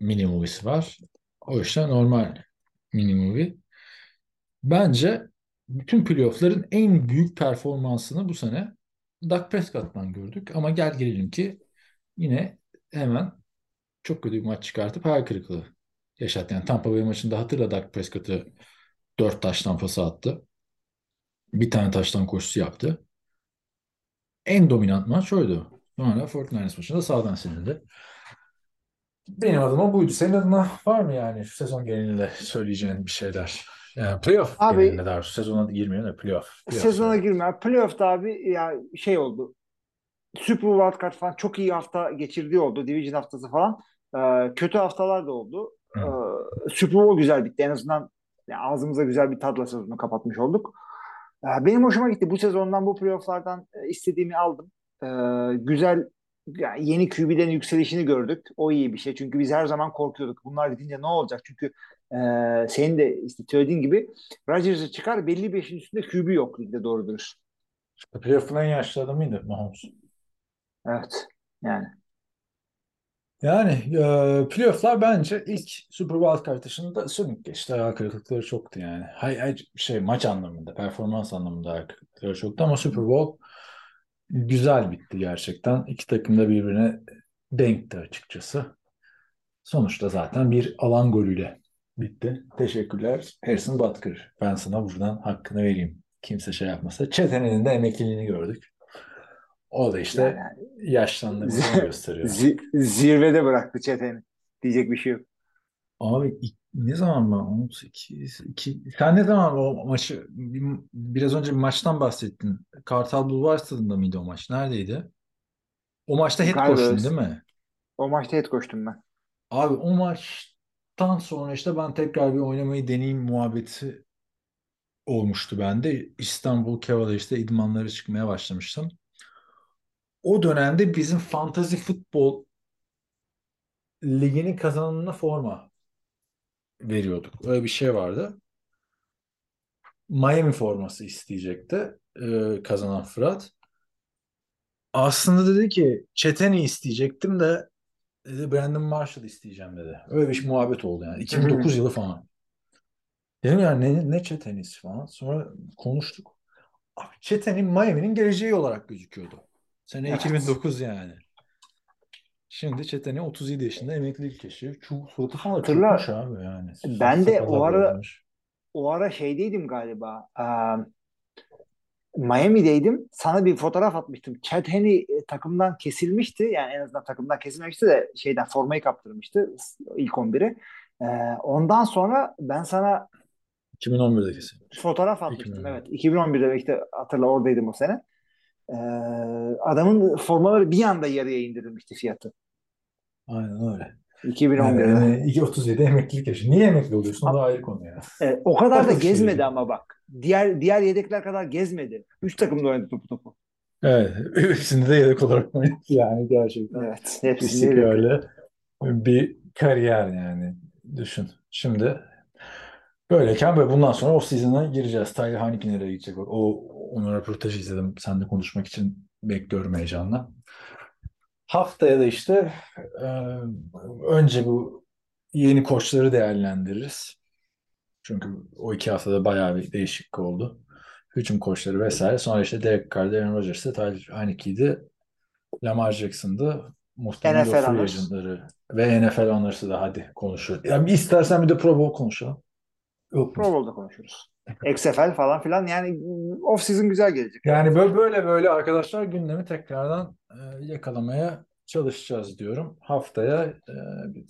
mini movie'si var. O işte normal mini movie. Bence bütün playoff'ların en büyük performansını bu sene Dak Prescott'tan gördük. Ama gel gelelim ki yine hemen çok kötü bir maç çıkartıp hayal kırıklığı yaşattı. Yani Tampa Bay maçında hatırla Dak Prescott'ı dört taştan pası attı. Bir tane taştan koşusu yaptı. En dominant maç oydu. Sonra Fortnite maçında sağdan silindi. Benim adıma buydu. Senin adına var mı yani şu sezon genelinde söyleyeceğin bir şeyler? Yani playoff Abi- genelinde daha sezona girmiyor da playoff. playoff Sezona söyle. girme. Playoff'ta abi ya şey oldu. Super Wild Card falan çok iyi hafta geçirdiği oldu. Division haftası falan. Ee, kötü haftalar da oldu. Hı. Ee, Super Bowl güzel bitti. En azından ya, ağzımıza güzel bir tadla sezonu kapatmış olduk. Ee, benim hoşuma gitti. Bu sezondan bu playofflardan e, istediğimi aldım. Ee, güzel yani yeni QB'lerin yükselişini gördük. O iyi bir şey. Çünkü biz her zaman korkuyorduk. Bunlar gidince ne olacak? Çünkü e, senin de işte söylediğin gibi Rodgers'ı çıkar belli bir yaşın üstünde QB yok ligde doğru dürüst. Playoff'un en yaşlı adamıydı Mahomes. Evet. Yani. Yani e, playoff'lar bence ilk Super Wild Card dışında sönük geçti. Hayal kırıklıkları çoktu yani. Hay, hay- şey maç anlamında, performans anlamında hayal kırıklıkları çoktu ama Super Bowl güzel bitti gerçekten. İki takım da birbirine denkti açıkçası. Sonuçta zaten bir alan golüyle bitti. Teşekkürler Harrison Butker. Ben sana buradan hakkını vereyim. Kimse şey yapmasa. Çetenin de emekliliğini gördük. O da işte Yani- yaşlandığımızı gösteriyor. Zi- zirvede bıraktı çeteni. Diyecek bir şey yok. Abi ne zaman mı? 18, iki- sen ne zaman o maçı bir- biraz önce bir maçtan bahsettin. Kartal Bulvar Stadı'nda mıydı o maç? Neredeydi? O maçta head öyle. değil mi? O maçta head koştum ben. Abi o maçtan sonra işte ben tekrar bir oynamayı deneyeyim muhabbeti olmuştu bende. İstanbul Cavalieri'ste idmanlara çıkmaya başlamıştım. O dönemde bizim fantasy futbol liginin kazananına forma veriyorduk. Öyle bir şey vardı. Miami forması isteyecekti e, kazanan Fırat. Aslında dedi ki Çeteni isteyecektim de dedi Brandon Marshall isteyeceğim dedi. Öyle bir muhabbet oldu yani. 2009 yılı falan. Dedim yani ne, ne Çeteni'si falan. Sonra konuştuk. Abi Çeteni Miami'nin geleceği olarak gözüküyordu. Sene Evet. 2009 yani. Şimdi Çeteni 37 yaşında emeklilik yaşıyor. Şu suratı falan Hatırla. abi yani. Ben de o ara- bozulmuş. O ara şeydeydim galiba. Aa, Miami'deydim. Sana bir fotoğraf atmıştım. Chad Henne takımdan kesilmişti. Yani en azından takımdan kesilmemişti de şeyden formayı kaptırmıştı ilk 11'i. Ee, ondan sonra ben sana 2011'de kesin. fotoğraf atmıştım. 2011. Evet. 2011'de işte hatırla oradaydım o sene. Ee, adamın formaları bir anda yarıya indirilmişti fiyatı. Aynen öyle. 2011'de. Yani 2.37 emeklilik yaşı. Niye emekli oluyorsun? O da ayrı konu ya. Ee, o kadar da gezmedi ama bak. Diğer diğer yedekler kadar gezmedi. Üç takımda oynadı topu topu. Evet. Hepsinde de yedek olarak oynadı yani gerçekten. Evet. Hepsini yedek. İstikrarlı bir kariyer yani. Düşün. Şimdi böyleyken böyle bundan sonra off season'a gireceğiz. Tyler Haneke nereye gidecek? O onun röportajı izledim. Seninle konuşmak için bekliyorum heyecanla. Haftaya da işte e, önce bu yeni koçları değerlendiririz. Çünkü o iki haftada bayağı bir değişiklik oldu. Hücum koçları vesaire. Sonra işte Derek Carr, Aaron Rodgers'ı, Tyler Heineke'ydi. Lamar Jackson'dı. Muhtemelen NFL free agentları ve NFL Honors'ı da hadi konuşur. Yani istersen bir de Pro Bowl konuşalım. Yok? Pro Bowl'da konuşuruz. XFL falan filan yani off season güzel gelecek. Yani böyle böyle böyle arkadaşlar gündemi tekrardan e, yakalamaya çalışacağız diyorum. Haftaya e,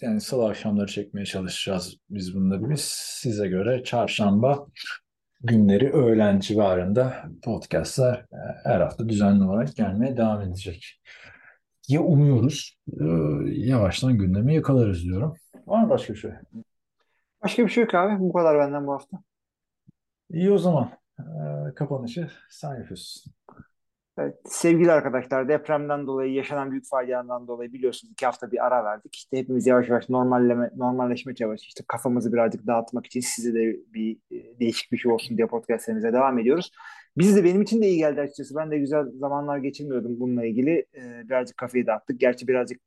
yani salı akşamları çekmeye çalışacağız biz bunları. Biz size göre çarşamba günleri öğlen civarında podcastlar e, her hafta düzenli olarak gelmeye devam edecek. Ya umuyoruz e, yavaştan gündemi yakalarız diyorum. Var mı başka bir şey? Başka bir şey yok abi. Bu kadar benden bu hafta. İyi o zaman. E, kapanışı sen yapıyorsun. Evet, sevgili arkadaşlar depremden dolayı yaşanan büyük faciadan dolayı biliyorsunuz iki hafta bir ara verdik. İşte hepimiz yavaş yavaş normalleme, normalleşme çabası işte kafamızı birazcık dağıtmak için size de bir e, değişik bir şey olsun diye podcastlerimize devam ediyoruz. Biz de benim için de iyi geldi açıkçası. Ben de güzel zamanlar geçirmiyordum bununla ilgili. Ee, birazcık kafayı dağıttık. Gerçi birazcık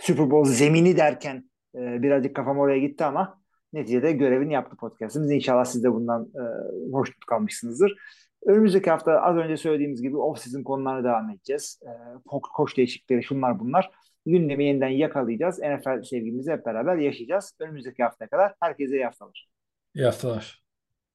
Super Bowl zemini derken e, birazcık kafam oraya gitti ama neticede görevini yaptı podcastımız. İnşallah siz de bundan e, hoşnut kalmışsınızdır. Önümüzdeki hafta az önce söylediğimiz gibi off-season konularına devam edeceğiz. E, koç değişiklikleri şunlar bunlar. Gündemi yeniden yakalayacağız. NFL sevgimizi hep beraber yaşayacağız. Önümüzdeki haftaya kadar herkese iyi haftalar. İyi haftalar.